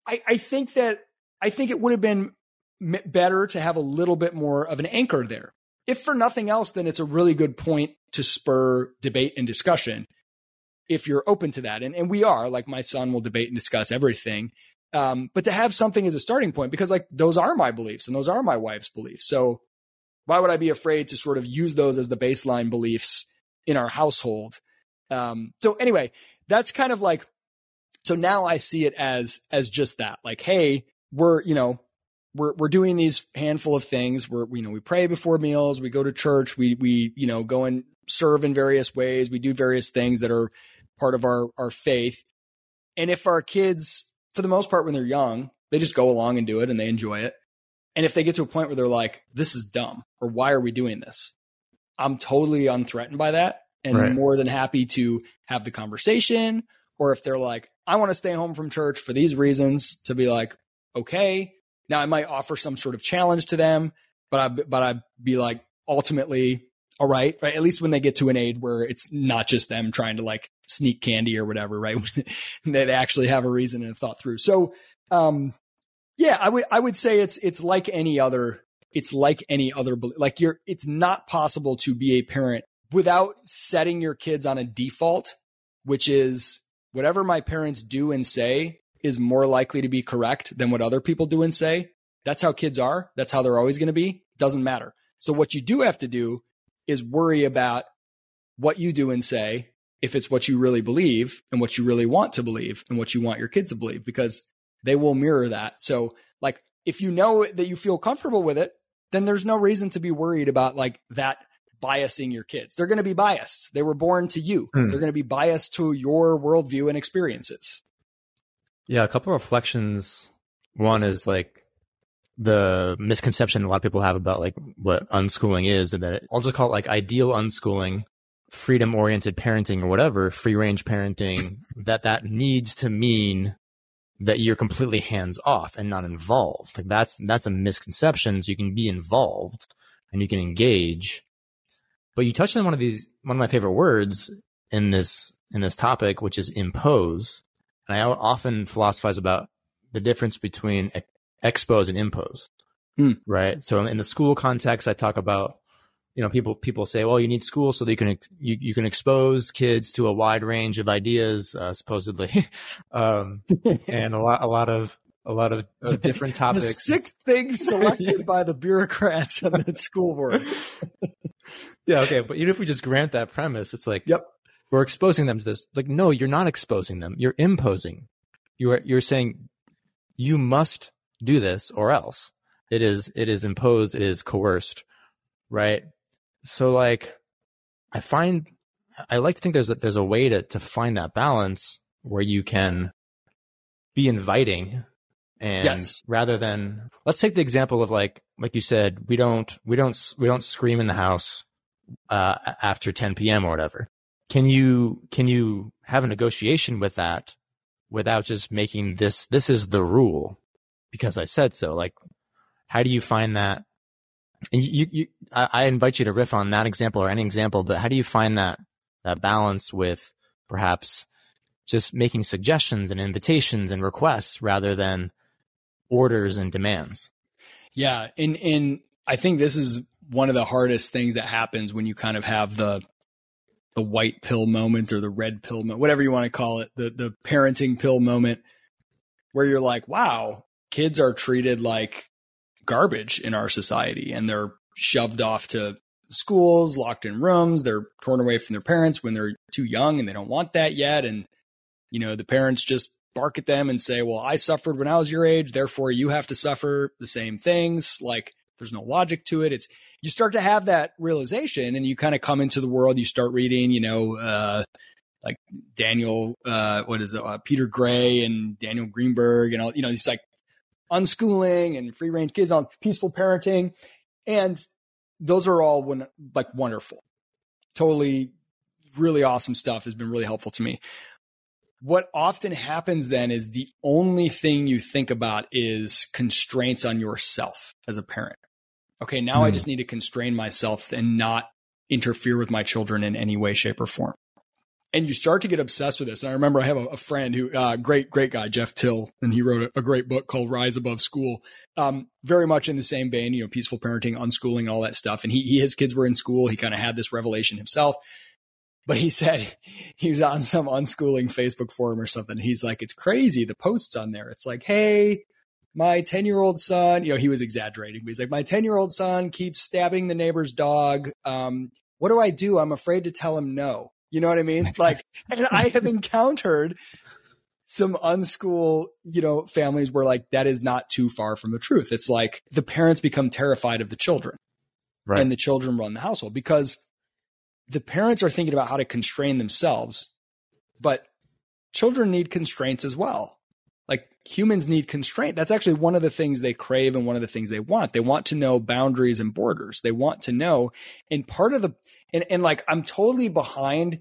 I, I think that I think it would have been better to have a little bit more of an anchor there. If for nothing else, then it's a really good point to spur debate and discussion if you're open to that. And, and we are, like my son will debate and discuss everything. Um, but to have something as a starting point, because like those are my beliefs and those are my wife's beliefs. So why would I be afraid to sort of use those as the baseline beliefs in our household? Um, so anyway, that's kind of like, so now I see it as, as just that, like, Hey, we're, you know, we're we're doing these handful of things. We're you know we pray before meals, we go to church, we we you know go and serve in various ways, we do various things that are part of our our faith. And if our kids, for the most part, when they're young, they just go along and do it and they enjoy it. And if they get to a point where they're like, "This is dumb," or "Why are we doing this?" I'm totally unthreatened by that, and right. more than happy to have the conversation. Or if they're like, "I want to stay home from church for these reasons," to be like, "Okay." Now I might offer some sort of challenge to them, but I but I'd be like ultimately all right, right? At least when they get to an age where it's not just them trying to like sneak candy or whatever, right? they actually have a reason and a thought through. So, um, yeah, I would I would say it's it's like any other it's like any other like you're it's not possible to be a parent without setting your kids on a default, which is whatever my parents do and say is more likely to be correct than what other people do and say. That's how kids are. That's how they're always going to be. Doesn't matter. So what you do have to do is worry about what you do and say if it's what you really believe and what you really want to believe and what you want your kids to believe because they will mirror that. So like if you know that you feel comfortable with it, then there's no reason to be worried about like that biasing your kids. They're going to be biased. They were born to you. Hmm. They're going to be biased to your worldview and experiences. Yeah, a couple of reflections. One is like the misconception a lot of people have about like what unschooling is, and that it, I'll just call it like ideal unschooling, freedom oriented parenting or whatever, free range parenting. that that needs to mean that you're completely hands off and not involved. Like that's that's a misconception. So you can be involved and you can engage. But you touched on one of these one of my favorite words in this in this topic, which is impose. And I often philosophize about the difference between expose and impose. Mm. Right. So in the school context, I talk about, you know, people, people say, well, you need school so that you can, you, you can expose kids to a wide range of ideas, uh, supposedly. um, and a lot, a lot of, a lot of uh, different topics. The six things selected by the bureaucrats on the school board. yeah. Okay. But even if we just grant that premise, it's like, yep we're exposing them to this. Like, no, you're not exposing them. You're imposing. You're you're saying you must do this or else. It is it is imposed. It is coerced, right? so like I find I like to think there's a, there's a way to to find that balance where you can be inviting and Yes. rather than let's take the example of like like you said we don't we don't we don't scream in the house uh, after 10 p.m. or whatever. Can you can you have a negotiation with that without just making this this is the rule because I said so? Like, how do you find that? And you, you I, I invite you to riff on that example or any example, but how do you find that that balance with perhaps just making suggestions and invitations and requests rather than orders and demands? Yeah, and and I think this is one of the hardest things that happens when you kind of have the the white pill moment or the red pill moment, whatever you want to call it, the the parenting pill moment where you're like, wow, kids are treated like garbage in our society and they're shoved off to schools, locked in rooms, they're torn away from their parents when they're too young and they don't want that yet and you know, the parents just bark at them and say, "Well, I suffered when I was your age, therefore you have to suffer the same things." Like there's no logic to it. It's you start to have that realization and you kind of come into the world, you start reading, you know, uh like Daniel uh what is it? Uh, Peter Gray and Daniel Greenberg and all, you know, these like unschooling and free range kids on peaceful parenting and those are all one, like wonderful. Totally really awesome stuff has been really helpful to me what often happens then is the only thing you think about is constraints on yourself as a parent. Okay, now I Hmm. just need to constrain myself and not interfere with my children in any way, shape, or form. And you start to get obsessed with this. And I remember I have a, a friend who, uh, great, great guy, Jeff Till, and he wrote a, a great book called Rise Above School. Um, very much in the same vein, you know, peaceful parenting, unschooling, and all that stuff. And he, he his kids were in school. He kind of had this revelation himself but he said he was on some unschooling Facebook forum or something. He's like, it's crazy. The posts on there. It's like, hey, my 10 year old son, you know, he was exaggerating, but he's like, my 10 year old son keeps stabbing the neighbor's dog. Um, what do I do? I'm afraid to tell him no. You know what I mean? Like, and I have encountered some unschool, you know, families where like that is not too far from the truth. It's like the parents become terrified of the children Right. and the children run the household because the parents are thinking about how to constrain themselves, but children need constraints as well. Like humans need constraint. That's actually one of the things they crave and one of the things they want. They want to know boundaries and borders. They want to know. And part of the, and, and like, I'm totally behind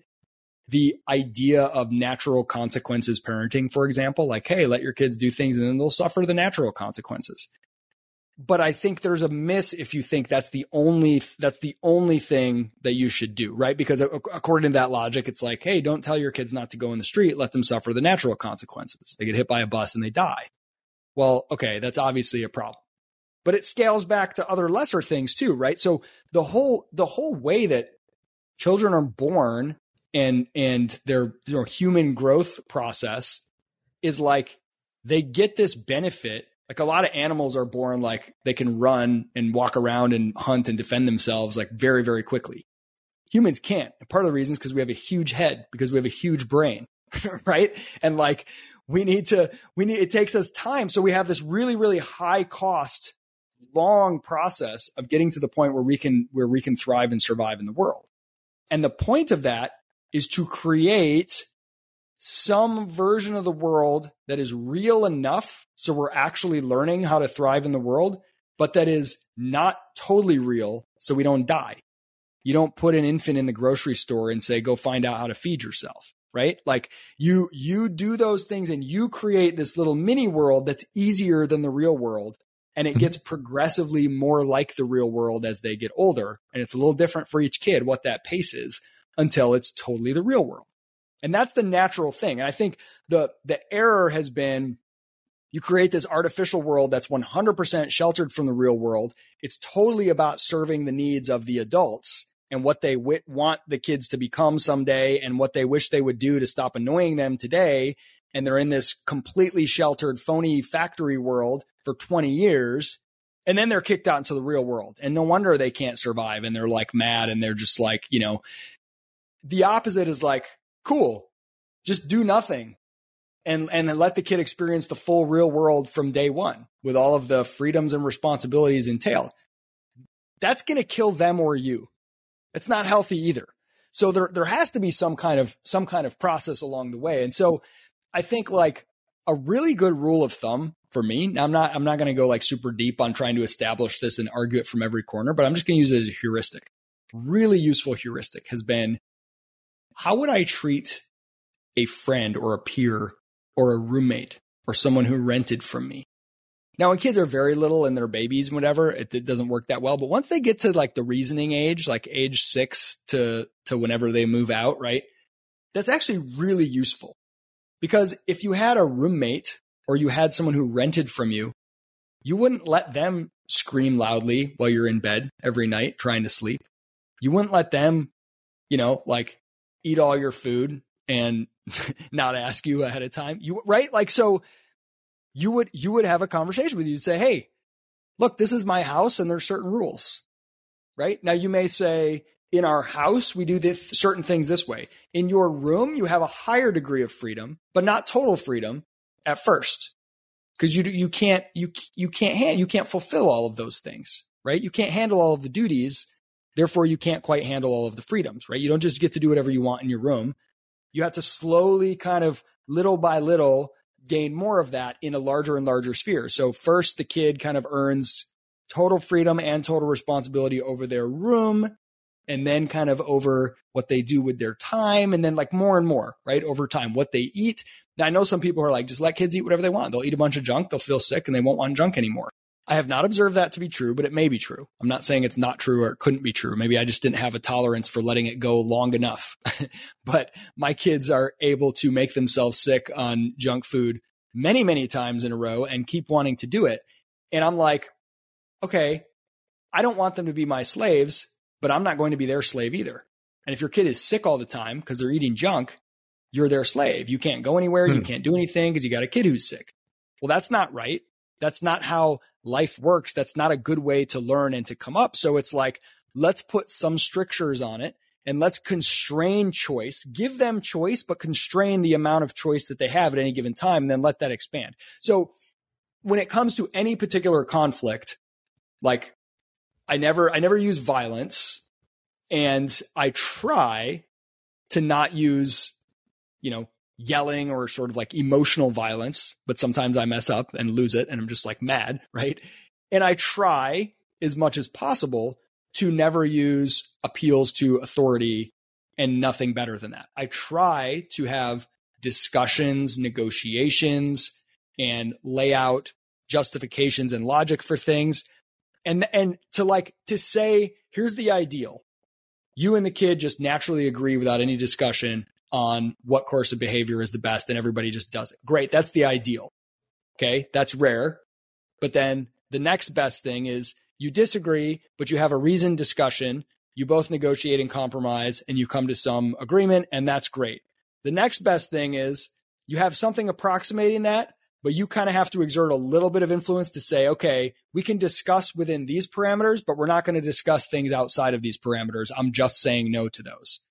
the idea of natural consequences parenting, for example, like, hey, let your kids do things and then they'll suffer the natural consequences but I think there's a miss if you think that's the only that's the only thing that you should do, right? Because according to that logic, it's like, hey, don't tell your kids not to go in the street, let them suffer the natural consequences. They get hit by a bus and they die. Well, okay, that's obviously a problem. But it scales back to other lesser things too, right? So the whole the whole way that children are born and and their know, human growth process is like they get this benefit like a lot of animals are born like they can run and walk around and hunt and defend themselves like very very quickly. Humans can't. And part of the reason is because we have a huge head because we have a huge brain right? And like we need to we need it takes us time. So we have this really really high cost long process of getting to the point where we can where we can thrive and survive in the world. And the point of that is to create some version of the world that is real enough so we're actually learning how to thrive in the world, but that is not totally real so we don't die. You don't put an infant in the grocery store and say, go find out how to feed yourself, right? Like you, you do those things and you create this little mini world that's easier than the real world. And it mm-hmm. gets progressively more like the real world as they get older. And it's a little different for each kid what that pace is until it's totally the real world. And that's the natural thing. And I think the the error has been you create this artificial world that's 100% sheltered from the real world. It's totally about serving the needs of the adults and what they w- want the kids to become someday and what they wish they would do to stop annoying them today. And they're in this completely sheltered, phony factory world for 20 years. And then they're kicked out into the real world. And no wonder they can't survive. And they're like mad and they're just like, you know, the opposite is like, cool, just do nothing and and let the kid experience the full real world from day one with all of the freedoms and responsibilities entailed. That's going to kill them or you. It's not healthy either. So there there has to be some kind of some kind of process along the way. And so I think like a really good rule of thumb for me. Now I'm not I'm not going to go like super deep on trying to establish this and argue it from every corner, but I'm just going to use it as a heuristic. Really useful heuristic has been how would I treat a friend or a peer or a roommate or someone who rented from me? Now, when kids are very little and they're babies and whatever, it, it, doesn't work that well. But once they get to like the reasoning age, like age six to, to whenever they move out, right? That's actually really useful because if you had a roommate or you had someone who rented from you, you wouldn't let them scream loudly while you're in bed every night trying to sleep. You wouldn't let them, you know, like eat all your food and not ask you ahead of time. You right? Like so you would you would have a conversation with you and say, "Hey, look, this is my house and there's certain rules." Right? Now you may say, "In our house, we do this, certain things this way. In your room, you have a higher degree of freedom, but not total freedom at first. Because you you can't you you can't hand, you can't fulfill all of those things, right? You can't handle all of the duties, therefore you can't quite handle all of the freedoms, right? You don't just get to do whatever you want in your room. You have to slowly kind of little by little gain more of that in a larger and larger sphere. So first the kid kind of earns total freedom and total responsibility over their room and then kind of over what they do with their time and then like more and more, right? Over time, what they eat. Now I know some people are like, just let kids eat whatever they want. They'll eat a bunch of junk. They'll feel sick and they won't want junk anymore. I have not observed that to be true, but it may be true. I'm not saying it's not true or it couldn't be true. Maybe I just didn't have a tolerance for letting it go long enough. but my kids are able to make themselves sick on junk food many, many times in a row and keep wanting to do it. And I'm like, okay, I don't want them to be my slaves, but I'm not going to be their slave either. And if your kid is sick all the time because they're eating junk, you're their slave. You can't go anywhere. Hmm. You can't do anything because you got a kid who's sick. Well, that's not right. That's not how life works. That's not a good way to learn and to come up. So it's like, let's put some strictures on it and let's constrain choice, give them choice, but constrain the amount of choice that they have at any given time and then let that expand. So when it comes to any particular conflict, like I never, I never use violence and I try to not use, you know, yelling or sort of like emotional violence, but sometimes I mess up and lose it and I'm just like mad, right? And I try as much as possible to never use appeals to authority and nothing better than that. I try to have discussions, negotiations, and lay out justifications and logic for things. And, and to like, to say, here's the ideal. You and the kid just naturally agree without any discussion on what course of behavior is the best and everybody just does it. Great. That's the ideal. Okay. That's rare. But then the next best thing is you disagree, but you have a reasoned discussion. You both negotiate and compromise and you come to some agreement and that's great. The next best thing is you have something approximating that, but you kind of have to exert a little bit of influence to say, okay, we can discuss within these parameters, but we're not going to discuss things outside of these parameters. I'm just saying no to those.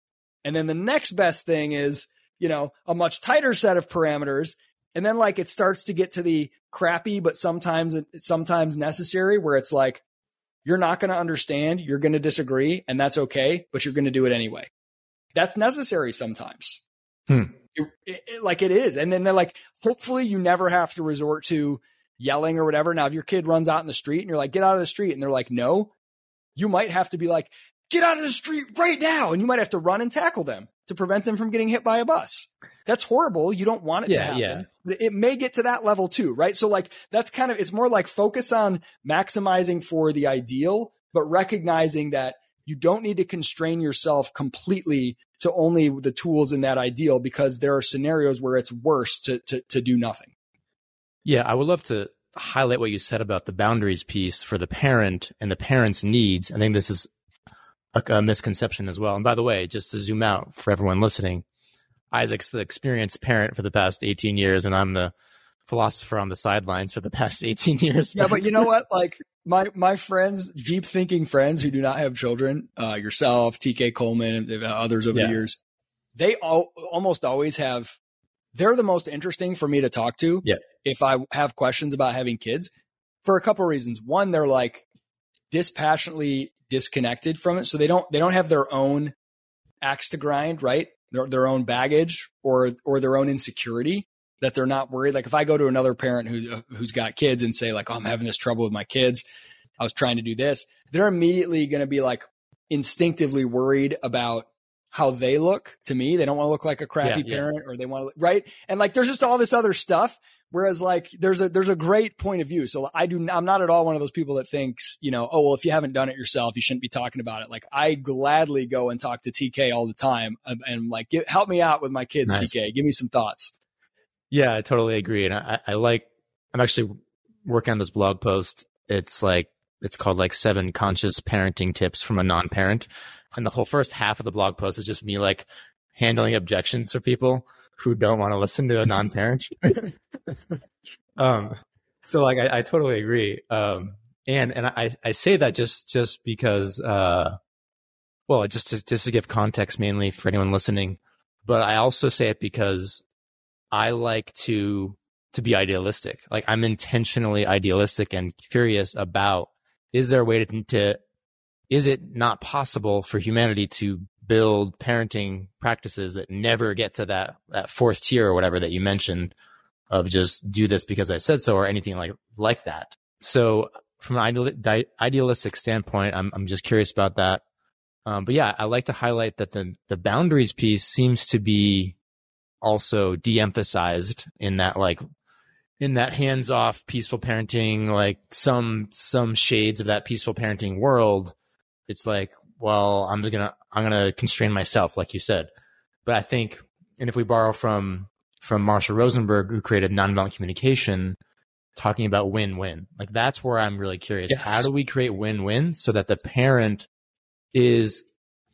And then the next best thing is, you know, a much tighter set of parameters. And then like it starts to get to the crappy, but sometimes, sometimes necessary where it's like, you're not going to understand. You're going to disagree and that's okay, but you're going to do it anyway. That's necessary sometimes. Hmm. It, it, like it is. And then they're like, hopefully you never have to resort to yelling or whatever. Now, if your kid runs out in the street and you're like, get out of the street and they're like, no, you might have to be like, get out of the street right now. And you might have to run and tackle them to prevent them from getting hit by a bus. That's horrible. You don't want it yeah, to happen. Yeah. It may get to that level too, right? So like that's kind of, it's more like focus on maximizing for the ideal, but recognizing that you don't need to constrain yourself completely to only the tools in that ideal because there are scenarios where it's worse to, to, to do nothing. Yeah. I would love to highlight what you said about the boundaries piece for the parent and the parent's needs. I think this is a, a misconception as well. And by the way, just to zoom out for everyone listening, Isaac's the experienced parent for the past 18 years, and I'm the philosopher on the sidelines for the past 18 years. Yeah, but you know what? Like my my friends, deep thinking friends who do not have children, uh, yourself, TK Coleman, and others over yeah. the years, they all almost always have. They're the most interesting for me to talk to. Yeah. If I have questions about having kids, for a couple of reasons. One, they're like dispassionately disconnected from it. So they don't they don't have their own axe to grind, right? Their their own baggage or or their own insecurity that they're not worried. Like if I go to another parent who who's got kids and say like, "Oh, I'm having this trouble with my kids. I was trying to do this." They're immediately going to be like instinctively worried about how they look to me. They don't want to look like a crappy yeah, parent yeah. or they want to right? And like there's just all this other stuff Whereas like there's a there's a great point of view. So I do I'm not at all one of those people that thinks, you know, oh well if you haven't done it yourself, you shouldn't be talking about it. Like I gladly go and talk to TK all the time and, and like get, help me out with my kids nice. TK. Give me some thoughts. Yeah, I totally agree. And I, I like I'm actually working on this blog post. It's like it's called like seven conscious parenting tips from a non-parent. And the whole first half of the blog post is just me like handling objections for people who don't want to listen to a non-parent. um, so like I, I totally agree. Um, and and I, I say that just just because uh, well just to, just to give context mainly for anyone listening, but I also say it because I like to to be idealistic. Like I'm intentionally idealistic and curious about is there a way to, to is it not possible for humanity to build parenting practices that never get to that that fourth tier or whatever that you mentioned of just do this because I said so or anything like like that. So from an idealistic standpoint, I'm I'm just curious about that. Um, but yeah, I like to highlight that the the boundaries piece seems to be also de-emphasized in that like in that hands-off peaceful parenting like some some shades of that peaceful parenting world it's like well, I'm gonna I'm gonna constrain myself, like you said. But I think, and if we borrow from from Marshall Rosenberg, who created nonviolent communication, talking about win-win, like that's where I'm really curious. Yes. How do we create win-win so that the parent is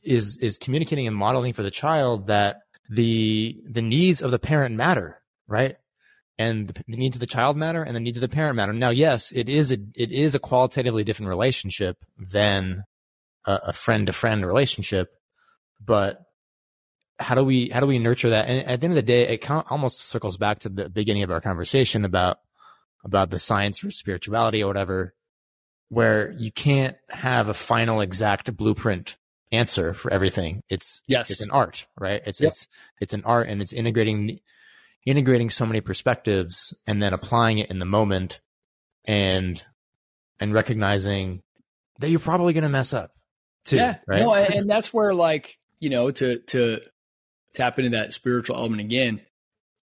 is is communicating and modeling for the child that the the needs of the parent matter, right? And the needs of the child matter, and the needs of the parent matter. Now, yes, it is a it is a qualitatively different relationship than a friend to friend relationship, but how do we how do we nurture that? And at the end of the day, it almost circles back to the beginning of our conversation about about the science for spirituality or whatever, where you can't have a final exact blueprint answer for everything. It's yes, it's an art, right? It's yep. it's it's an art, and it's integrating integrating so many perspectives and then applying it in the moment, and and recognizing that you're probably going to mess up too. Yeah, right? no, and that's where like you know to to tap into that spiritual element again.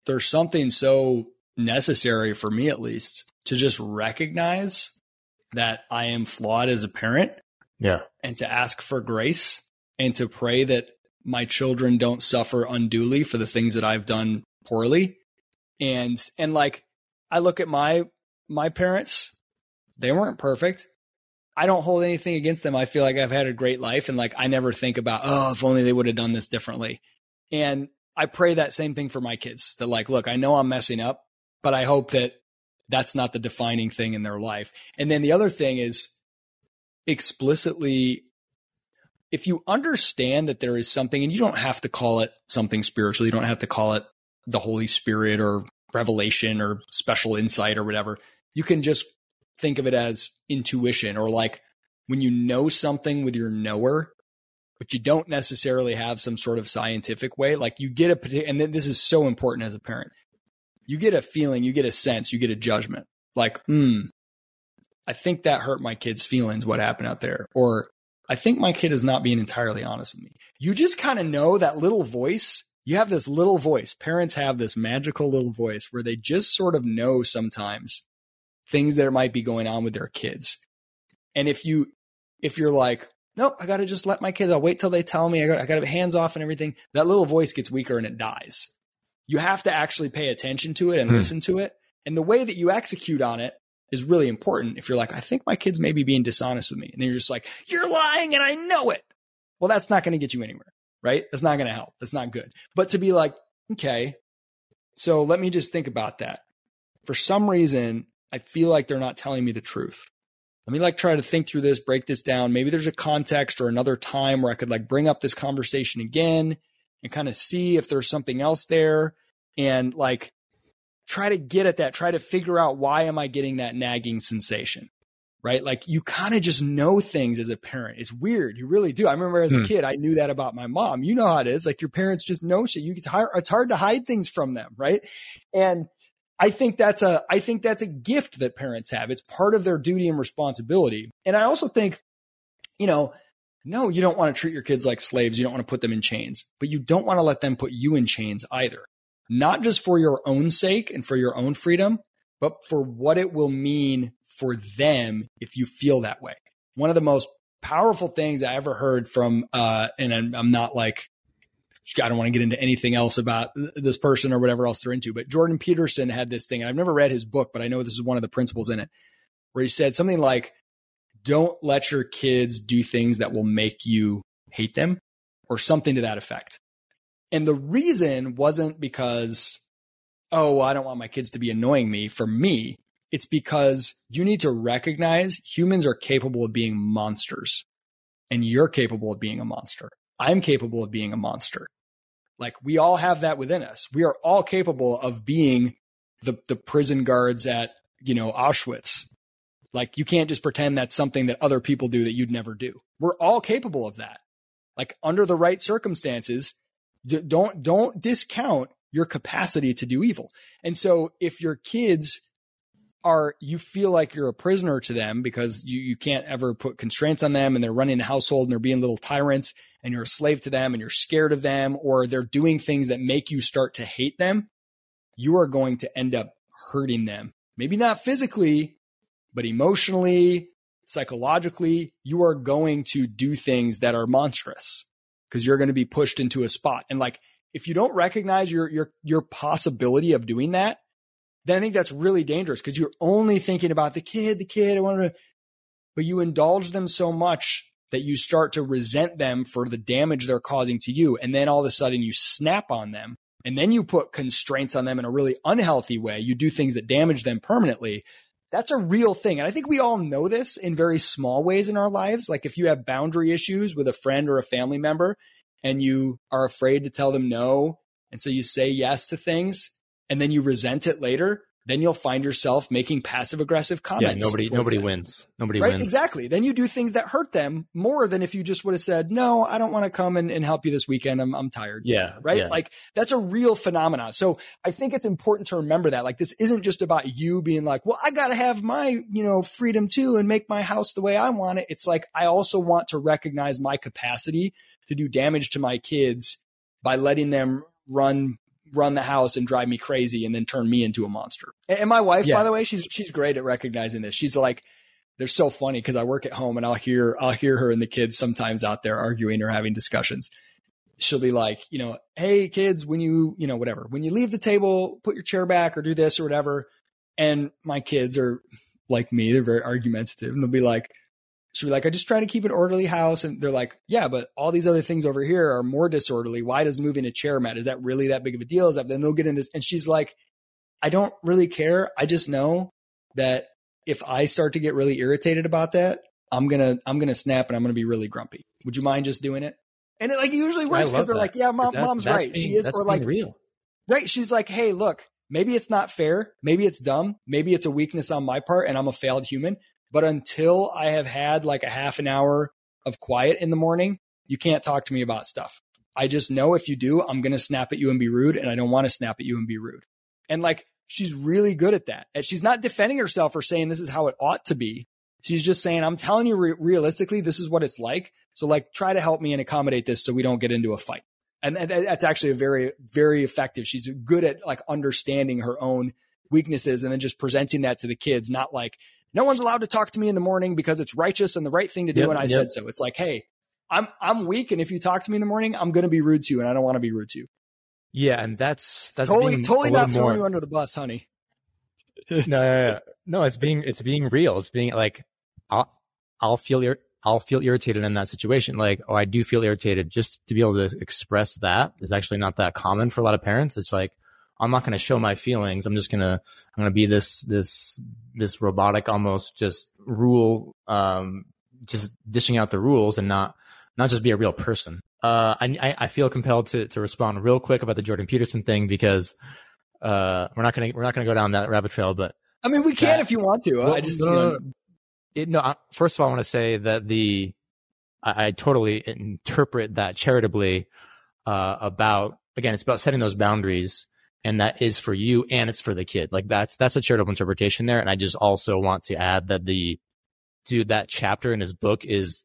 There's something so necessary for me, at least, to just recognize that I am flawed as a parent. Yeah, and to ask for grace and to pray that my children don't suffer unduly for the things that I've done poorly. And and like I look at my my parents, they weren't perfect. I don't hold anything against them. I feel like I've had a great life and like I never think about, oh, if only they would have done this differently. And I pray that same thing for my kids that like, look, I know I'm messing up, but I hope that that's not the defining thing in their life. And then the other thing is explicitly if you understand that there is something and you don't have to call it something spiritual, you don't have to call it the Holy Spirit or revelation or special insight or whatever. You can just think of it as intuition or like when you know something with your knower, but you don't necessarily have some sort of scientific way. Like you get a particular, and this is so important as a parent. You get a feeling, you get a sense, you get a judgment. Like, hmm, I think that hurt my kid's feelings, what happened out there. Or I think my kid is not being entirely honest with me. You just kind of know that little voice. You have this little voice. Parents have this magical little voice where they just sort of know sometimes things that might be going on with their kids. And if you, if you're like, nope, I got to just let my kids, I'll wait till they tell me I got, I got to hands off and everything. That little voice gets weaker and it dies. You have to actually pay attention to it and hmm. listen to it. And the way that you execute on it is really important. If you're like, I think my kids may be being dishonest with me. And then you're just like, you're lying and I know it. Well, that's not going to get you anywhere, right? That's not going to help. That's not good. But to be like, okay, so let me just think about that. For some reason, I feel like they're not telling me the truth. Let me like try to think through this, break this down. Maybe there's a context or another time where I could like bring up this conversation again and kind of see if there's something else there and like try to get at that, try to figure out why am I getting that nagging sensation? right? Like you kind of just know things as a parent. It's weird. You really do. I remember as a Hmm. kid, I knew that about my mom. You know how it is. Like your parents just know shit. You it's hard, it's hard to hide things from them, right? And I think that's a I think that's a gift that parents have. It's part of their duty and responsibility. And I also think, you know, no, you don't want to treat your kids like slaves. You don't want to put them in chains, but you don't want to let them put you in chains either. Not just for your own sake and for your own freedom, but for what it will mean for them if you feel that way. One of the most powerful things I ever heard from, uh, and I'm, I'm not like, I don't want to get into anything else about this person or whatever else they're into, but Jordan Peterson had this thing, and I've never read his book, but I know this is one of the principles in it, where he said something like, don't let your kids do things that will make you hate them or something to that effect. And the reason wasn't because, oh, I don't want my kids to be annoying me. For me, it's because you need to recognize humans are capable of being monsters and you're capable of being a monster. I'm capable of being a monster. Like we all have that within us. We are all capable of being the, the prison guards at, you know, Auschwitz. Like you can't just pretend that's something that other people do that you'd never do. We're all capable of that. Like under the right circumstances, don't don't discount your capacity to do evil. And so if your kids are you feel like you're a prisoner to them because you, you can't ever put constraints on them and they're running the household and they're being little tyrants and you're a slave to them and you're scared of them or they're doing things that make you start to hate them, you are going to end up hurting them. Maybe not physically, but emotionally, psychologically, you are going to do things that are monstrous because you're going to be pushed into a spot. And like, if you don't recognize your, your, your possibility of doing that, then I think that's really dangerous because you're only thinking about the kid, the kid, I want to, but you indulge them so much that you start to resent them for the damage they're causing to you. And then all of a sudden you snap on them and then you put constraints on them in a really unhealthy way. You do things that damage them permanently. That's a real thing. And I think we all know this in very small ways in our lives. Like if you have boundary issues with a friend or a family member and you are afraid to tell them no. And so you say yes to things and then you resent it later, then you'll find yourself making passive aggressive comments. Yeah, nobody nobody them. wins. Nobody Right, wins. exactly. Then you do things that hurt them more than if you just would have said, "No, I don't want to come and, and help you this weekend. I'm I'm tired." Yeah. right? yeah. Like that's a real phenomenon. So I think it's important to remember that. Like this isn't just about you being like, well, I got to have my, you know, freedom too and make my house the way I want it. It's like I also want to recognize my capacity to do damage to my kids by letting them run run the house and drive me crazy and then turn me into a monster. And and my wife, Yeah. by the way, she's she's great at recognizing this. She's like they're so funny because I work at home and I'll hear I'll hear her and the kids sometimes out there arguing or having discussions she'll be like, you know, hey kids, when you, you know, whatever, when you leave the table, put your chair back or do this or whatever. And my kids are like me, they're very argumentative and they'll be like, she'll be like, I just try to keep an orderly house. And they're like, yeah, but all these other things over here are more disorderly. Why does moving a chair matter? Is that really that big of a deal? Is that then they'll get in this? And she's like, I don't really care. I just know that if I start to get really irritated about that, I'm gonna I'm gonna snap and I'm gonna be really grumpy. Would you mind just doing it? And it like usually works because they're that. like, yeah, mom, That- mom's right. being- she is, or like, real. right? She's like, hey, look, maybe it's not fair, maybe it's dumb, maybe it's a weakness on my part, and I'm a failed human. But until I have had like a half an hour of quiet in the morning, you can't talk to me about stuff. I just know if you do, I'm gonna snap at you and be rude, and I don't want to snap at you and be rude. And like, she's really good at that. And she's not defending herself or saying this is how it ought to be. She's just saying, I'm telling you re- realistically, this is what it's like. So like, try to help me and accommodate this so we don't get into a fight. And that's actually a very, very effective. She's good at like understanding her own weaknesses and then just presenting that to the kids, not like, no one's allowed to talk to me in the morning because it's righteous and the right thing to do. Yep, and I yep. said so. It's like, hey, I'm, I'm weak. And if you talk to me in the morning, I'm going to be rude to you and I don't want to be rude to you. Yeah, and that's that's totally, totally not throwing more- you under the bus, honey. no, no, no, no, it's being it's being real. It's being like I'll I'll feel ir- I'll feel irritated in that situation. Like, oh, I do feel irritated. Just to be able to express that is actually not that common for a lot of parents. It's like I'm not going to show my feelings. I'm just gonna I'm gonna be this this this robotic almost just rule um just dishing out the rules and not not just be a real person. Uh, I I- I feel compelled to to respond real quick about the Jordan Peterson thing because uh we're not gonna we're not gonna go down that rabbit trail, but I mean, we can That- if you want to. Well, I just, no, you know, it, no, first of all, I want to say that the I, I totally interpret that charitably uh, about again, it's about setting those boundaries, and that is for you and it's for the kid. Like that's that's a charitable interpretation there. And I just also want to add that the dude that chapter in his book is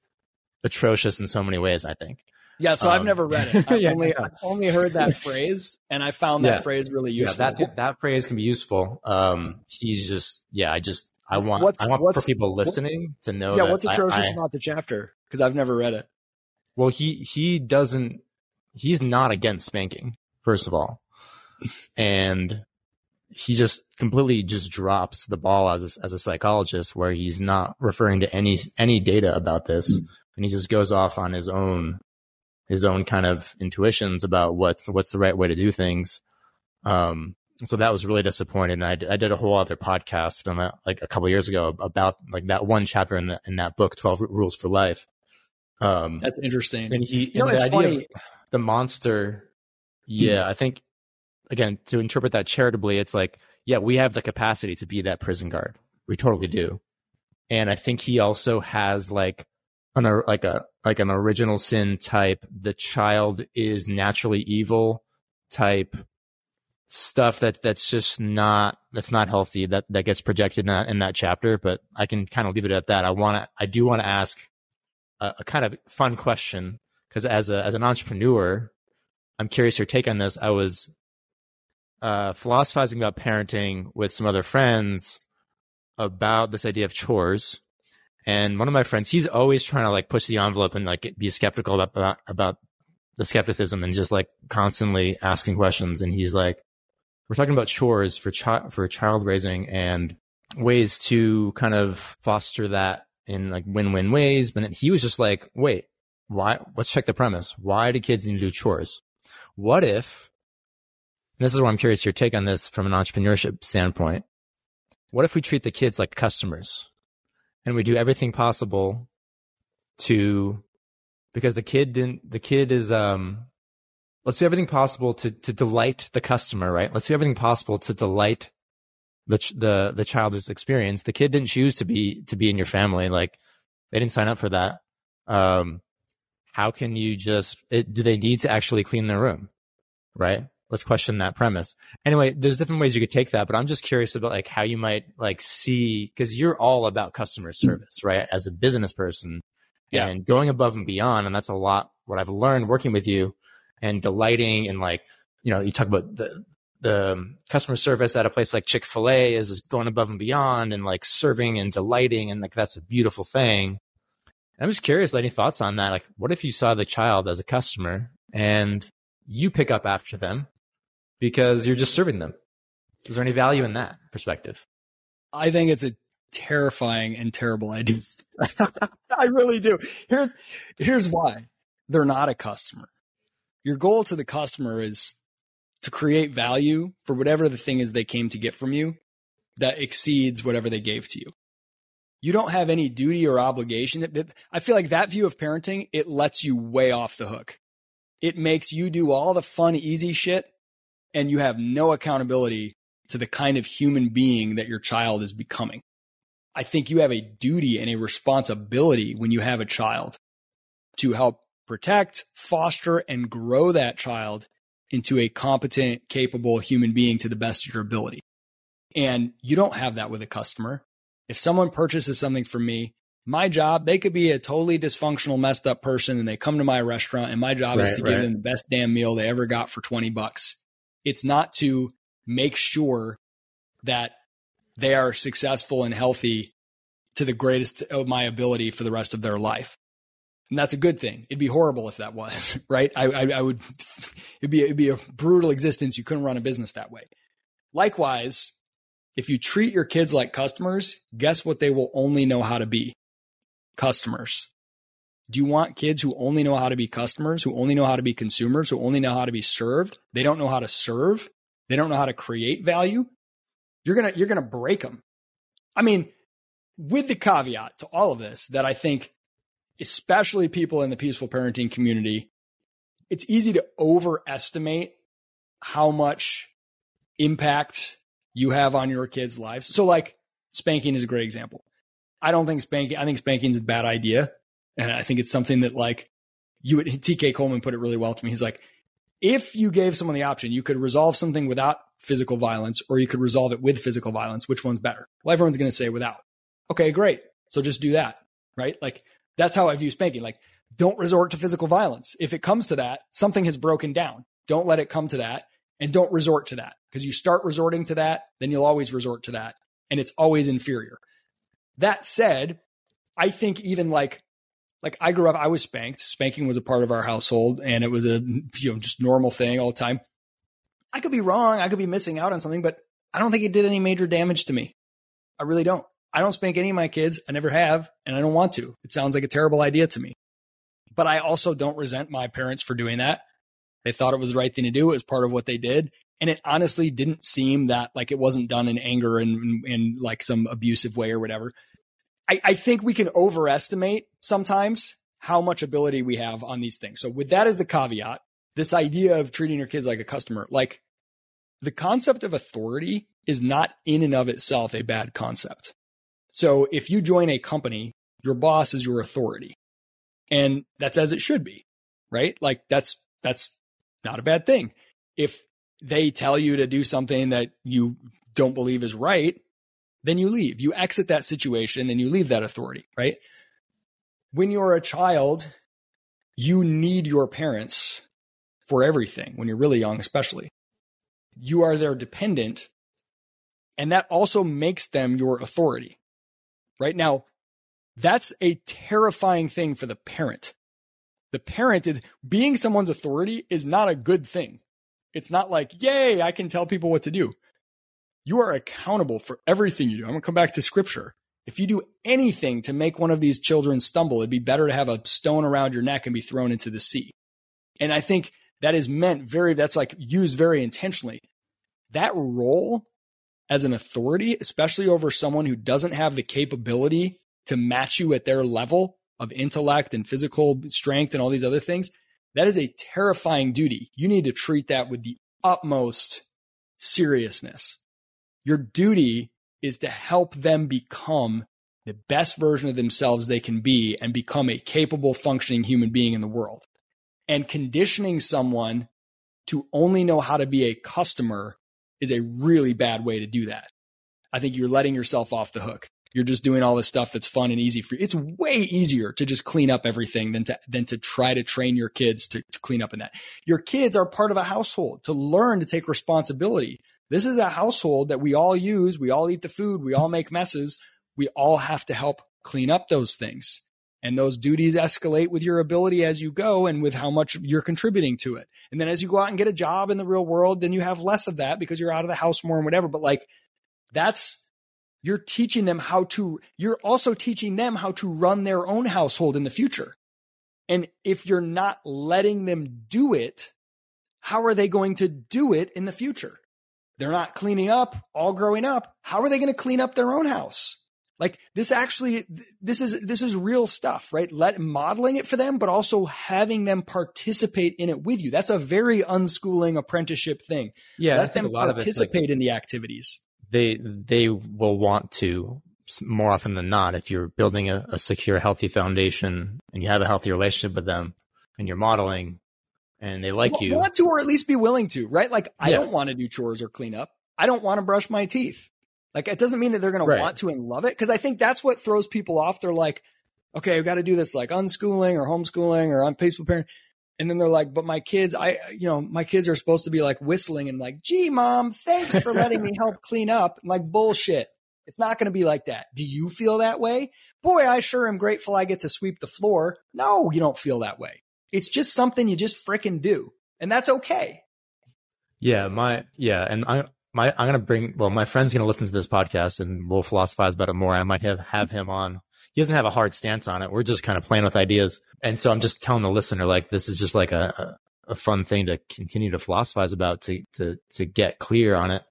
atrocious in so many ways. I think. Yeah, so um, I've never read it. I've, yeah, only, I've only heard that phrase, and I found that yeah. phrase really useful. Yeah, that that phrase can be useful. Um, he's just yeah, I just I want what's, I want for people listening to know. Yeah, what's atrocious I, I, about the chapter? Because I've never read it. Well, he he doesn't. He's not against spanking. First of all, and he just completely just drops the ball as a, as a psychologist, where he's not referring to any any data about this, and he just goes off on his own his own kind of intuitions about what's what's the right way to do things. Um, so that was really disappointing. I, I did a whole other podcast on that, like a couple years ago about like that one chapter in that in that book, Twelve Rules for Life. Um, That's interesting. And he, you know, it's funny. The monster, yeah, I think again to interpret that charitably, it's like, yeah, we have the capacity to be that prison guard. We totally do, and I think he also has like an like a like an original sin type. The child is naturally evil type stuff that that's just not that's not healthy that that gets projected in that, in that chapter but i can kind of leave it at that i want to i do want to ask a, a, kind of fun question because as a as an entrepreneur i'm curious your take on this i was uh philosophizing about parenting with some other friends about this idea of chores and one of my friends he's always trying to like push the envelope and like be skeptical about about the skepticism and just like constantly asking questions and he's like we're talking about chores for child for child raising and ways to kind of foster that in like win-win ways. But then he was just like, wait, why? Let's check the premise. Why do kids need to do chores? What if? This is where I'm curious your take on this from an entrepreneurship standpoint. What if we treat the kids like customers and we do everything possible to because the kid didn't the kid is um let's do everything possible to to delight the customer, right? Let's do everything possible to delight the the the child's experience. The kid didn't choose to be to be in your family, like they didn't sign up for that. Um, how can you just? It, do they need to actually clean their room, right? Let's question that premise. Anyway, there's different ways you could take that, but I'm just curious about like how you might like see because you're all about customer service, right? As a business person, yeah. and going above and beyond, and that's a lot what I've learned working with you and delighting and like, you know, you talk about the, the um, customer service at a place like Chick fil A is going above and beyond and like serving and delighting. And like, that's a beautiful thing. And I'm just curious, any thoughts on that? Like, what if you saw the child as a customer and you pick up after them because you're just serving them? Is there any value in that perspective? I think it's a terrifying and terrible idea. I really do. Here's here's why. They're not a customer your goal to the customer is to create value for whatever the thing is they came to get from you that exceeds whatever they gave to you. You don't have any duty or obligation. I feel like that view of parenting, it lets you way off the hook. It makes you do all the fun, easy shit, and you have no accountability to the kind of human being that your child is becoming. I think you have a duty and a responsibility when you have a child to help protect, foster, and grow that child into a competent, capable human being to the best of your ability. And you don't have that with a customer. If someone purchases something from me, my job, they could be a totally dysfunctional, messed up person and they come to my restaurant and my job right, is to right. give them the best damn meal they ever got for 20 bucks. It's not to make sure that they are successful and healthy to the greatest of my ability for the rest of their life. And that's a good thing. It'd be horrible if that was, right? I, I, I would, it'd be, it'd be a brutal existence. You couldn't run a business that way. Likewise, if you treat your kids like customers, guess what they will only know how to be? Customers. Do you want kids who only know how to be customers, who only know how to be consumers, who only know how to be served? They don't know how to serve. They don't know how to create value. You're going to, you're going to break them. I mean, with the caveat to all of this that I think especially people in the peaceful parenting community, it's easy to overestimate how much impact you have on your kids' lives. So, like, spanking is a great example. I don't think spanking. I think spanking is a bad idea, and I think it's something that like you would. T.K. Coleman put it really well to me. He's like, if you gave someone the option, you could resolve something without physical violence, or you could resolve it with physical violence. Which one's better? Well, everyone's going to say without. Okay, great. So just do that, right? Like that's how I view spanking. Like, don't resort to physical violence. If it comes to that, something has broken down. Don't let it come to that, and don't resort to that because you start resorting to that, then you'll always resort to that, and it's always inferior. That said, I think even like like I grew up, I was spanked. Spanking was a part of our household, and it was a you know just normal thing all the time. I could be wrong. I could be missing out on something, but I don't think it did any major damage to me. I really don't. I don't spank any of my kids. I never have, and I don't want to. It sounds like a terrible idea to me. But I also don't resent my parents for doing that. They thought it was the right thing to do. It was part of what they did. And it honestly didn't seem that like it wasn't done in anger and in like some abusive way or whatever. I, I think we can overestimate sometimes how much ability we have on these things. So with that as the caveat, this idea of treating your kids like a customer, like the concept of authority is not in and of itself a bad concept. So if you join a company, your boss is your authority. And that's as it should be, right? Like that's, that's not a bad thing. If they tell you to do something that you don't believe is right, then you leave. You exit that situation and you leave that authority, right? When you're a child, you need your parents for everything when you're really young, especially. You are their dependent, and that also makes them your authority. Right now, that's a terrifying thing for the parent. The parent is being someone's authority is not a good thing. It's not like, yay, I can tell people what to do. You are accountable for everything you do. I'm going to come back to scripture. If you do anything to make one of these children stumble, it'd be better to have a stone around your neck and be thrown into the sea. And I think that is meant very, that's like used very intentionally. That role as an authority, especially over someone who doesn't have the capability to match you at their level of intellect and physical strength and all these other things, that is a terrifying duty. You need to treat that with the utmost seriousness. Your duty is to help them become the best version of themselves they can be and become a capable, functioning human being in the world. And conditioning someone to only know how to be a customer is a really bad way to do that. I think you're letting yourself off the hook. You're just doing all this stuff that's fun and easy for you. It's way easier to just clean up everything than to than to try to train your kids to, to clean up in that. Your kids are part of a household to learn to take responsibility, this is a household that we all use. We all eat the food. We all make messes. We all have to help clean up those things. And those duties escalate with your ability as you go and with how much you're contributing to it. And then as you go out and get a job in the real world, then you have less of that because you're out of the house more and whatever. But like that's, you're teaching them how to, you're also teaching them how to run their own household in the future. And if you're not letting them do it, how are they going to do it in the future? They're not cleaning up all growing up. How are they going to clean up their own house? Like this actually, this is, this is real stuff, right? Let modeling it for them, but also having them participate in it with you. That's a very unschooling apprenticeship thing. Yeah. Let them participate like, in the activities. They, they will want to more often than not. If you're building a, a secure, healthy foundation and you have a healthy relationship with them and you're modeling, and they like you. Want to or at least be willing to, right? Like I yeah. don't want to do chores or clean up. I don't want to brush my teeth. Like it doesn't mean that they're going right. to want to and love it because I think that's what throws people off. They're like, okay, I've got to do this like unschooling or homeschooling or peaceful parent. And then they're like, but my kids, I, you know, my kids are supposed to be like whistling and like, gee, mom, thanks for letting me help clean up. I'm like, bullshit. It's not going to be like that. Do you feel that way? Boy, I sure am grateful I get to sweep the floor. No, you don't feel that way. It's just something you just fricking do. And that's okay. Yeah, my yeah, and I my I'm gonna bring well, my friend's gonna listen to this podcast and we'll philosophize about it more. I might have have him on. He doesn't have a hard stance on it. We're just kind of playing with ideas. And so I'm just telling the listener like this is just like a, a, a fun thing to continue to philosophize about to to to get clear on it.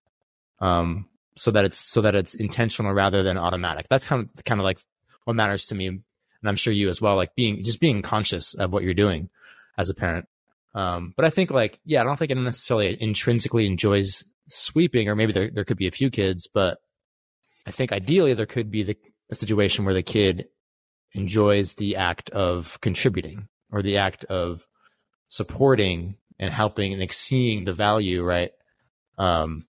Um so that it's so that it's intentional rather than automatic. That's kind of kind of like what matters to me and I'm sure you as well, like being just being conscious of what you're doing as a parent. Um, but I think like, yeah, I don't think it necessarily intrinsically enjoys sweeping, or maybe there there could be a few kids, but I think ideally there could be the a situation where the kid enjoys the act of contributing or the act of supporting and helping and like seeing the value, right? Um,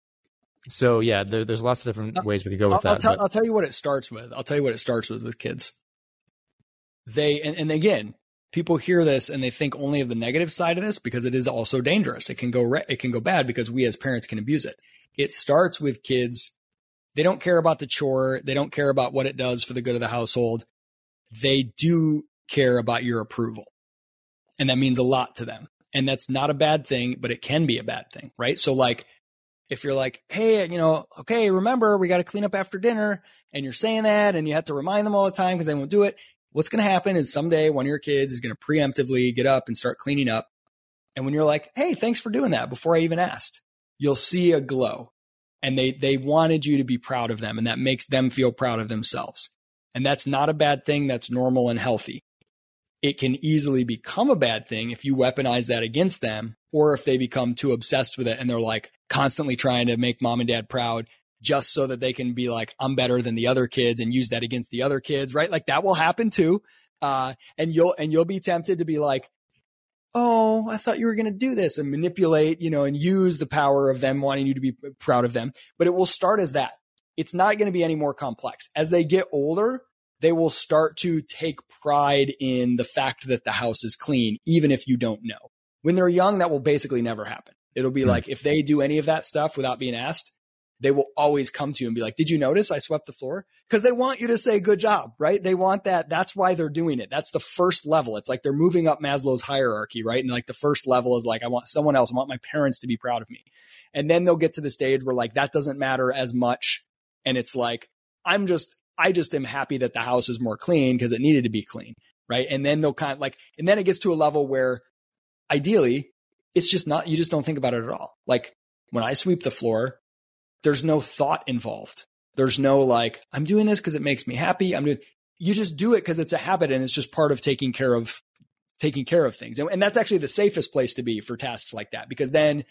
so yeah, there, there's lots of different ways we could go with I'll, that. I'll, I'll tell you what it starts with. I'll tell you what it starts with with kids. They and, and again, people hear this and they think only of the negative side of this because it is also dangerous. It can go re- it can go bad because we as parents can abuse it. It starts with kids. They don't care about the chore. They don't care about what it does for the good of the household. They do care about your approval. And that means a lot to them. And that's not a bad thing, but it can be a bad thing, right? So like if you're like, hey, you know, okay, remember we got to clean up after dinner, and you're saying that, and you have to remind them all the time because they won't do it. What's going to happen is someday one of your kids is going to preemptively get up and start cleaning up. And when you're like, hey, thanks for doing that before I even asked, you'll see a glow. And they they wanted you to be proud of them, and that makes them feel proud of themselves. And that's not a bad thing. That's normal and healthy. It can easily become a bad thing if you weaponize that against them, or if they become too obsessed with it and they're like, constantly trying to make mom and dad proud just so that they can be like, I'm better than the other kids and use that against the other kids, right? Like that will happen too. Uh, and you'll, and you'll be tempted to be like, Oh, I thought you were going to do this and manipulate, you know, and use the power of them wanting you to be proud of them. But it will start as that. It's not going to be any more complex. As they get older, they will start to take pride in the fact that the house is clean, even if you don't know. When they're young, that will basically never happen. It'll be mm-hmm. like if they do any of that stuff without being asked, they will always come to you and be like, Did you notice I swept the floor? Because they want you to say good job, right? They want that. That's why they're doing it. That's the first level. It's like they're moving up Maslow's hierarchy, right? And like the first level is like, I want someone else, I want my parents to be proud of me. And then they'll get to the stage where like that doesn't matter as much. And it's like, I'm just, I just am happy that the house is more clean because it needed to be clean. Right. And then they'll kind of like, and then it gets to a level where ideally it's just not, you just don't think about it at all. Like when I sweep the floor, there's no thought involved. There's no like, I'm doing this because it makes me happy. I'm doing, you just do it because it's a habit and it's just part of taking care of, taking care of things. And, and that's actually the safest place to be for tasks like that because then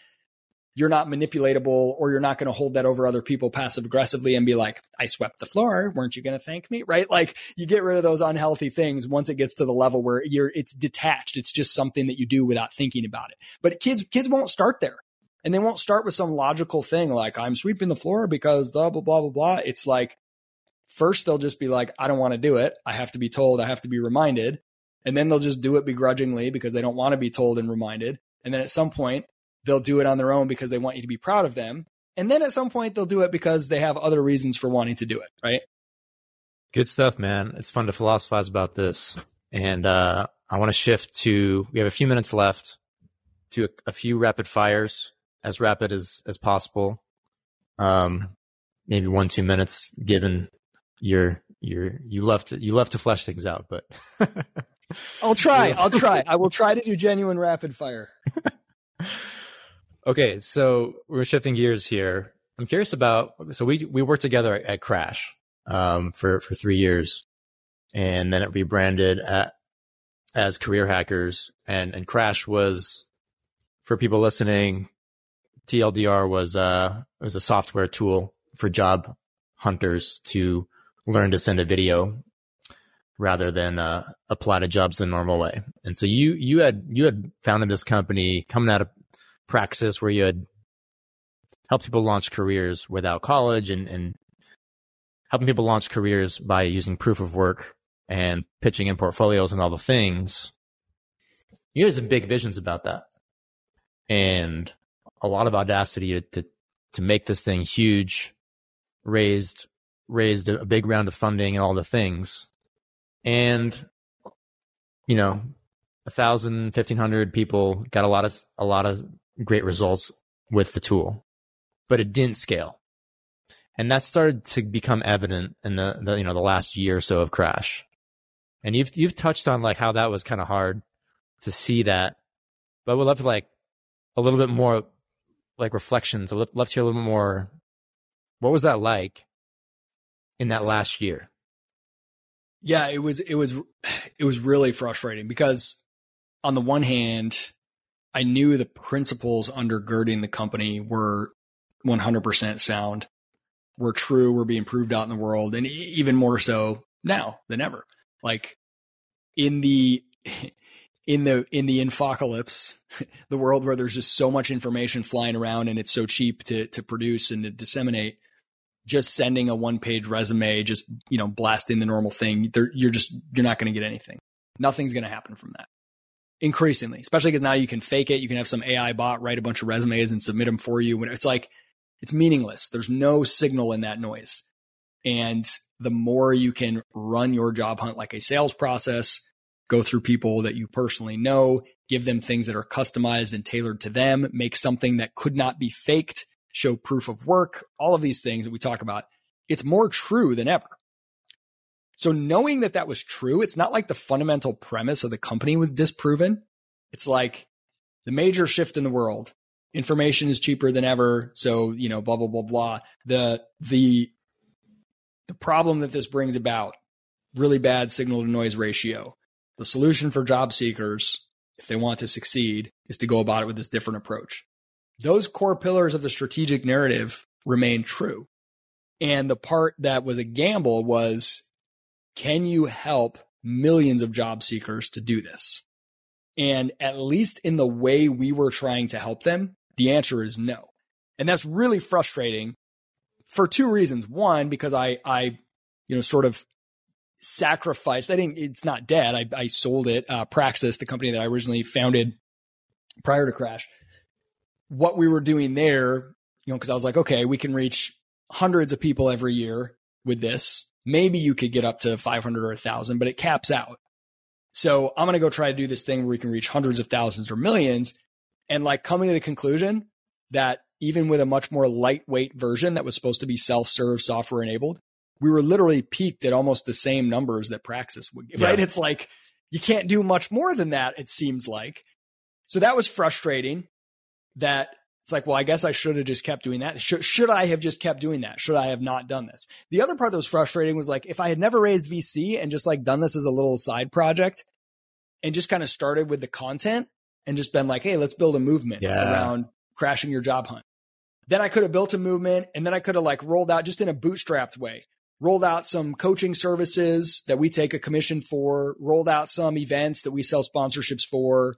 you're not manipulatable or you're not going to hold that over other people passive aggressively and be like, I swept the floor. Weren't you going to thank me? Right. Like you get rid of those unhealthy things once it gets to the level where you're, it's detached. It's just something that you do without thinking about it. But kids, kids won't start there and they won't start with some logical thing like I'm sweeping the floor because blah, blah, blah, blah, blah. It's like, first they'll just be like, I don't want to do it. I have to be told. I have to be reminded. And then they'll just do it begrudgingly because they don't want to be told and reminded. And then at some point they'll do it on their own because they want you to be proud of them. And then at some point they'll do it because they have other reasons for wanting to do it, right? Good stuff, man. It's fun to philosophize about this. And uh, I want to shift to, we have a few minutes left to a, a few rapid fires, as rapid as, as possible. Um, maybe one, two minutes given your, your, you love to, you love to flesh things out, but. I'll try. I'll try. I will try to do genuine rapid fire. Okay, so we're shifting gears here. I'm curious about so we we worked together at Crash um, for for three years, and then it rebranded at, as Career Hackers, and and Crash was for people listening. TLDR was uh was a software tool for job hunters to learn to send a video rather than uh, apply to jobs the normal way. And so you you had you had founded this company coming out of Praxis where you had helped people launch careers without college and, and helping people launch careers by using proof of work and pitching in portfolios and all the things. You had some big visions about that and a lot of audacity to, to, to make this thing huge, raised, raised a big round of funding and all the things. And, you know, a thousand, fifteen hundred people got a lot of, a lot of great results with the tool, but it didn't scale. And that started to become evident in the, the you know the last year or so of Crash. And you've you've touched on like how that was kind of hard to see that, but would love to like a little bit more like reflections. I'd love to hear a little bit more. What was that like in that last year? Yeah, it was it was it was really frustrating because on the one hand, I knew the principles undergirding the company were 100% sound. were true, were being proved out in the world, and even more so now than ever. Like in the in the in the infocalypse, the world where there's just so much information flying around and it's so cheap to to produce and to disseminate, just sending a one page resume, just you know blasting the normal thing, you're just you're not going to get anything. Nothing's going to happen from that. Increasingly, especially because now you can fake it. You can have some AI bot write a bunch of resumes and submit them for you. When it's like it's meaningless. There's no signal in that noise. And the more you can run your job hunt like a sales process, go through people that you personally know, give them things that are customized and tailored to them, make something that could not be faked, show proof of work, all of these things that we talk about. It's more true than ever. So knowing that that was true, it's not like the fundamental premise of the company was disproven. It's like the major shift in the world. Information is cheaper than ever. So, you know, blah, blah, blah, blah. The, the, the problem that this brings about, really bad signal to noise ratio. The solution for job seekers, if they want to succeed, is to go about it with this different approach. Those core pillars of the strategic narrative remain true. And the part that was a gamble was can you help millions of job seekers to do this? And at least in the way we were trying to help them, the answer is no. And that's really frustrating for two reasons. One, because I, I, you know, sort of sacrificed. I think it's not dead. I, I sold it. Uh, Praxis, the company that I originally founded prior to Crash. What we were doing there, you know, because I was like, okay, we can reach hundreds of people every year with this. Maybe you could get up to 500 or 1,000, but it caps out. So I'm going to go try to do this thing where we can reach hundreds of thousands or millions. And like coming to the conclusion that even with a much more lightweight version that was supposed to be self serve software enabled, we were literally peaked at almost the same numbers that Praxis would give, yeah. right? It's like you can't do much more than that, it seems like. So that was frustrating that it's like, well, I guess I should have just kept doing that. Should, should I have just kept doing that? Should I have not done this? The other part that was frustrating was like, if I had never raised VC and just like done this as a little side project and just kind of started with the content and just been like, hey, let's build a movement yeah. around crashing your job hunt. Then I could have built a movement and then I could have like rolled out just in a bootstrapped way rolled out some coaching services that we take a commission for, rolled out some events that we sell sponsorships for,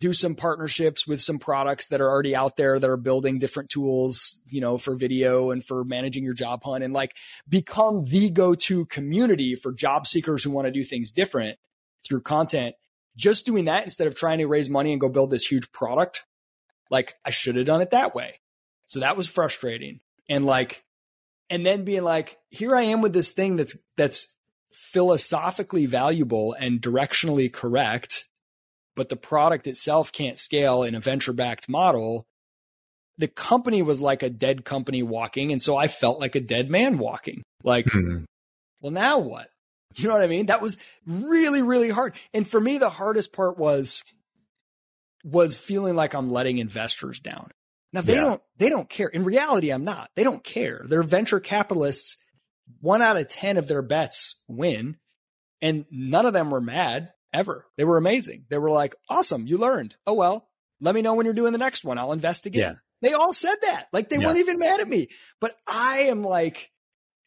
do some partnerships with some products that are already out there that are building different tools, you know, for video and for managing your job hunt and like become the go-to community for job seekers who want to do things different through content. Just doing that instead of trying to raise money and go build this huge product. Like I should have done it that way. So that was frustrating. And like and then being like, here I am with this thing that's that's philosophically valuable and directionally correct, but the product itself can't scale in a venture backed model. The company was like a dead company walking, and so I felt like a dead man walking. Like, mm-hmm. well, now what? You know what I mean? That was really, really hard. And for me, the hardest part was was feeling like I'm letting investors down. Now they yeah. don't they don't care. In reality, I'm not. They don't care. They're venture capitalists. One out of 10 of their bets win. And none of them were mad ever. They were amazing. They were like, awesome, you learned. Oh well, let me know when you're doing the next one. I'll invest again. Yeah. They all said that. Like they yeah. weren't even mad at me. But I am like,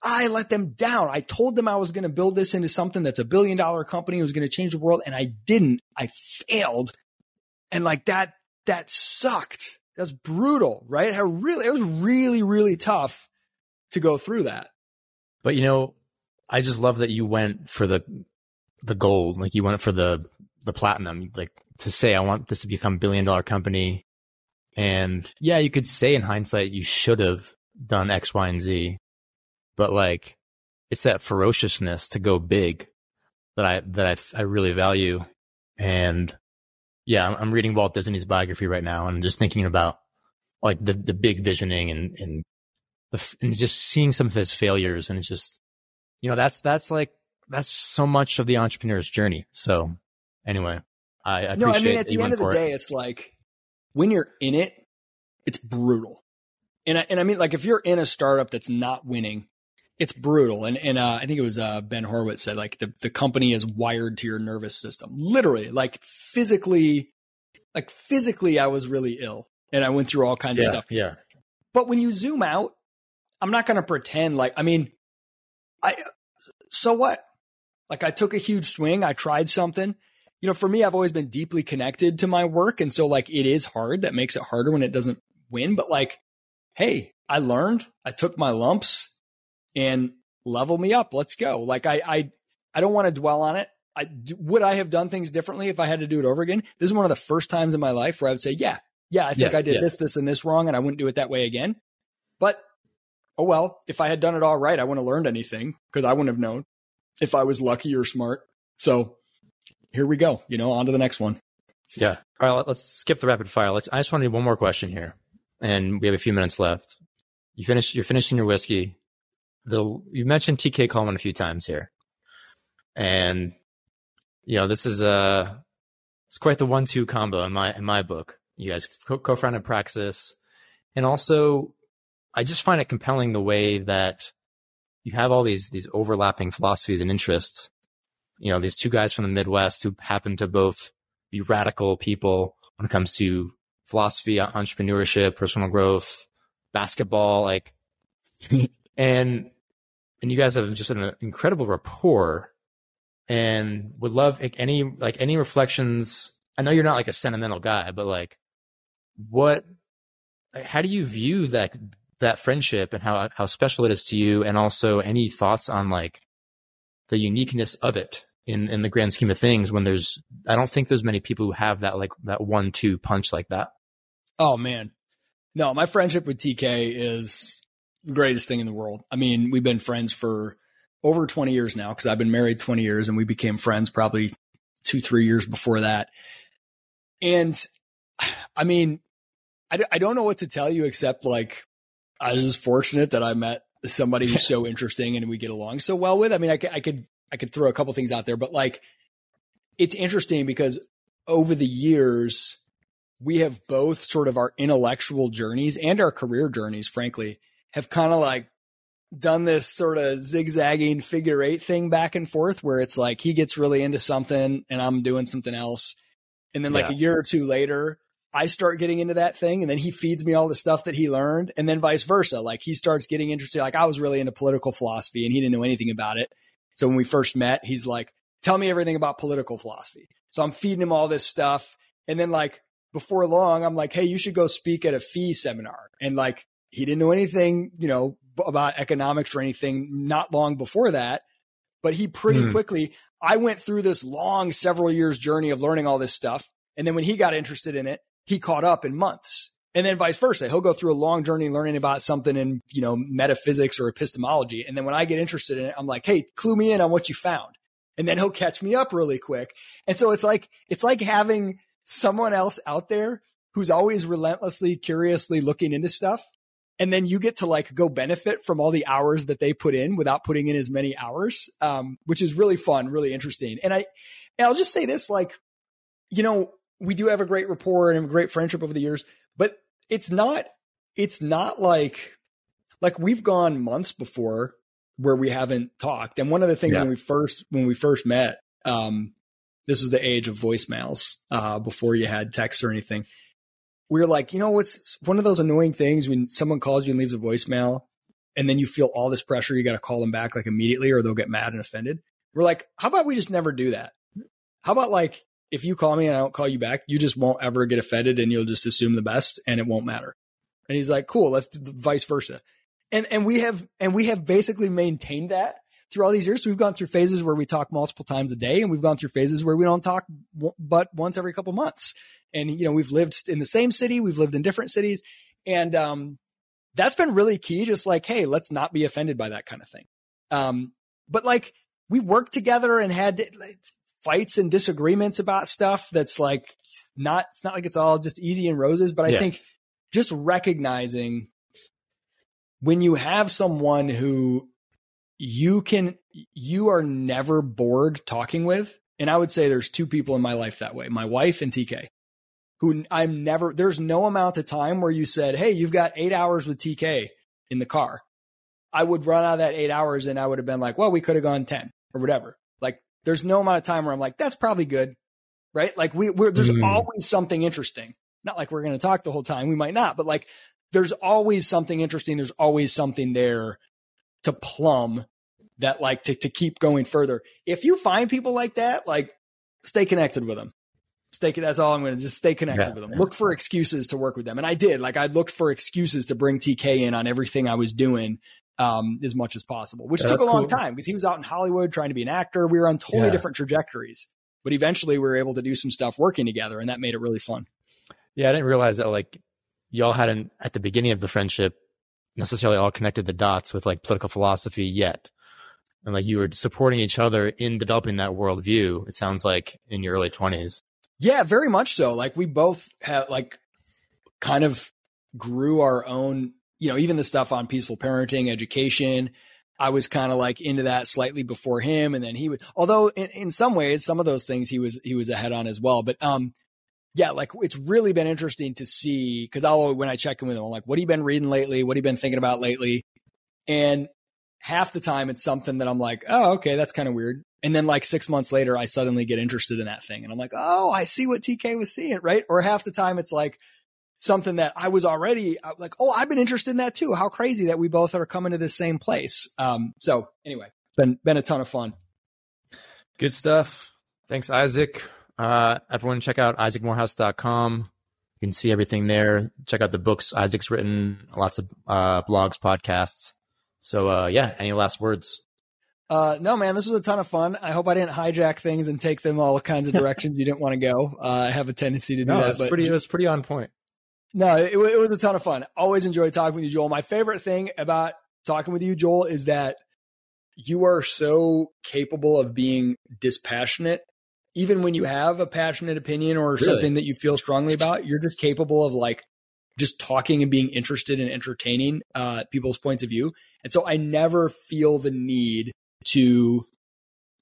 I let them down. I told them I was going to build this into something that's a billion dollar company, it was going to change the world, and I didn't. I failed. And like that, that sucked. That's brutal, right? How really it was really really tough to go through that. But you know, I just love that you went for the the gold, like you went for the the platinum, like to say I want this to become a billion dollar company. And yeah, you could say in hindsight you should have done X, Y, and Z, but like it's that ferociousness to go big that I that I I really value. And yeah, I'm reading Walt Disney's biography right now and just thinking about like the, the big visioning and, and the, and just seeing some of his failures. And it's just, you know, that's, that's like, that's so much of the entrepreneur's journey. So anyway, I, I no, I mean, at the end of the day, it. it's like when you're in it, it's brutal. And I, and I mean, like if you're in a startup that's not winning, it's brutal. And and uh, I think it was uh, Ben Horowitz said like the the company is wired to your nervous system, literally, like physically, like physically, I was really ill, and I went through all kinds yeah, of stuff. Yeah. But when you zoom out, I'm not going to pretend like, I mean, I, so what? Like I took a huge swing. I tried something. You know, for me, I've always been deeply connected to my work. And so like it is hard. That makes it harder when it doesn't win. But like, hey, I learned, I took my lumps and level me up. Let's go. Like I, I, I don't want to dwell on it. I would I have done things differently if I had to do it over again? This is one of the first times in my life where I would say, yeah, yeah, I think yeah, I did yeah. this, this, and this wrong, and I wouldn't do it that way again. But oh well, if I had done it all right, I wouldn't have learned anything because I wouldn't have known if I was lucky or smart. So here we go. You know, on to the next one. Yeah. All right. Let's skip the rapid fire. Let's. I just want to do one more question here, and we have a few minutes left. You finish. You're finishing your whiskey. The you mentioned TK Coleman a few times here, and you know this is a it's quite the one-two combo in my in my book. You guys co- founded Praxis, and also I just find it compelling the way that you have all these these overlapping philosophies and interests. You know, these two guys from the Midwest who happen to both be radical people when it comes to philosophy, entrepreneurship, personal growth, basketball, like, and and you guys have just an incredible rapport, and would love like, any like any reflections. I know you're not like a sentimental guy, but like, what? How do you view that that friendship and how how special it is to you, and also any thoughts on like the uniqueness of it in in the grand scheme of things? When there's, I don't think there's many people who have that like that one two punch like that. Oh man, no, my friendship with TK is greatest thing in the world. I mean, we've been friends for over 20 years now because I've been married 20 years and we became friends probably two, three years before that. And I mean, I, I don't know what to tell you except like I was just fortunate that I met somebody who's so interesting and we get along so well with. I mean, I could, I could, I could throw a couple things out there, but like, it's interesting because over the years, we have both sort of our intellectual journeys and our career journeys, frankly, have kind of like done this sort of zigzagging figure eight thing back and forth where it's like he gets really into something and I'm doing something else. And then like yeah. a year or two later, I start getting into that thing and then he feeds me all the stuff that he learned and then vice versa. Like he starts getting interested. Like I was really into political philosophy and he didn't know anything about it. So when we first met, he's like, tell me everything about political philosophy. So I'm feeding him all this stuff. And then like before long, I'm like, Hey, you should go speak at a FEE seminar. And like, he didn't know anything, you know, about economics or anything not long before that. But he pretty hmm. quickly, I went through this long several years journey of learning all this stuff. And then when he got interested in it, he caught up in months. And then vice versa. He'll go through a long journey learning about something in, you know, metaphysics or epistemology. And then when I get interested in it, I'm like, Hey, clue me in on what you found. And then he'll catch me up really quick. And so it's like, it's like having someone else out there who's always relentlessly, curiously looking into stuff. And then you get to like go benefit from all the hours that they put in without putting in as many hours, um, which is really fun, really interesting. And I, and I'll just say this, like, you know, we do have a great rapport and a great friendship over the years, but it's not, it's not like, like we've gone months before where we haven't talked. And one of the things yeah. when we first, when we first met, um, this was the age of voicemails, uh, before you had text or anything. We are like, you know, what's one of those annoying things when someone calls you and leaves a voicemail and then you feel all this pressure, you got to call them back like immediately or they'll get mad and offended. We're like, how about we just never do that? How about like if you call me and I don't call you back, you just won't ever get offended and you'll just assume the best and it won't matter. And he's like, cool, let's do vice versa. And, and we have, and we have basically maintained that through all these years. So we've gone through phases where we talk multiple times a day and we've gone through phases where we don't talk but once every couple months. And, you know, we've lived in the same city. We've lived in different cities and, um, that's been really key. Just like, Hey, let's not be offended by that kind of thing. Um, but like we worked together and had fights and disagreements about stuff that's like not it's not like it's all just easy and roses but i yeah. think just recognizing when you have someone who you can you are never bored talking with and i would say there's two people in my life that way my wife and tk who i'm never there's no amount of time where you said hey you've got eight hours with tk in the car i would run out of that eight hours and i would have been like well we could have gone 10 or whatever. Like there's no amount of time where I'm like, that's probably good. Right. Like we, we're, there's mm. always something interesting. Not like we're going to talk the whole time. We might not, but like there's always something interesting. There's always something there to plumb that like to, to keep going further. If you find people like that, like stay connected with them. Stay, that's all I'm going to just stay connected yeah, with them. Yeah. Look for excuses to work with them. And I did, like I looked for excuses to bring TK in on everything I was doing um, as much as possible, which yeah, took a long cool. time because he was out in Hollywood trying to be an actor. We were on totally different trajectories, but eventually we were able to do some stuff working together and that made it really fun. Yeah. I didn't realize that like y'all hadn't at the beginning of the friendship necessarily all connected the dots with like political philosophy yet. And like you were supporting each other in developing that worldview, it sounds like in your early 20s. Yeah, very much so. Like we both had like kind of grew our own, you know, even the stuff on peaceful parenting, education. I was kind of like into that slightly before him. And then he was, although in, in some ways, some of those things he was, he was ahead on as well. But, um, yeah, like it's really been interesting to see because I'll when I check in with him, I'm like, what have you been reading lately? What have you been thinking about lately? And half the time it's something that I'm like, oh, okay, that's kind of weird. And then like six months later, I suddenly get interested in that thing. And I'm like, oh, I see what TK was seeing, right? Or half the time it's like something that I was already like, oh, I've been interested in that too. How crazy that we both are coming to the same place. Um, so anyway, been, been a ton of fun. Good stuff. Thanks, Isaac. Uh, everyone check out isaacmorehouse.com. You can see everything there. Check out the books Isaac's written, lots of uh, blogs, podcasts. So, uh, yeah, any last words? Uh, no, man, this was a ton of fun. I hope I didn't hijack things and take them all kinds of directions you didn't want to go. Uh, I have a tendency to do no, that. But pretty, it was pretty on point. No, it, it was a ton of fun. Always enjoy talking with you, Joel. My favorite thing about talking with you, Joel, is that you are so capable of being dispassionate even when you have a passionate opinion or really? something that you feel strongly about, you're just capable of like just talking and being interested and entertaining uh, people's points of view. And so I never feel the need to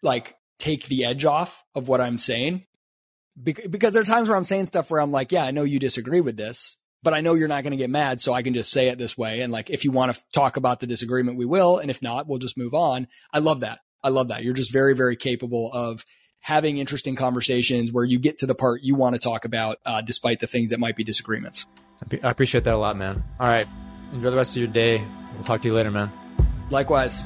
like take the edge off of what I'm saying because there are times where I'm saying stuff where I'm like, yeah, I know you disagree with this, but I know you're not going to get mad. So I can just say it this way. And like, if you want to talk about the disagreement, we will. And if not, we'll just move on. I love that. I love that. You're just very, very capable of having interesting conversations where you get to the part you want to talk about, uh, despite the things that might be disagreements. I appreciate that a lot, man. All right. Enjoy the rest of your day. We'll talk to you later, man. Likewise.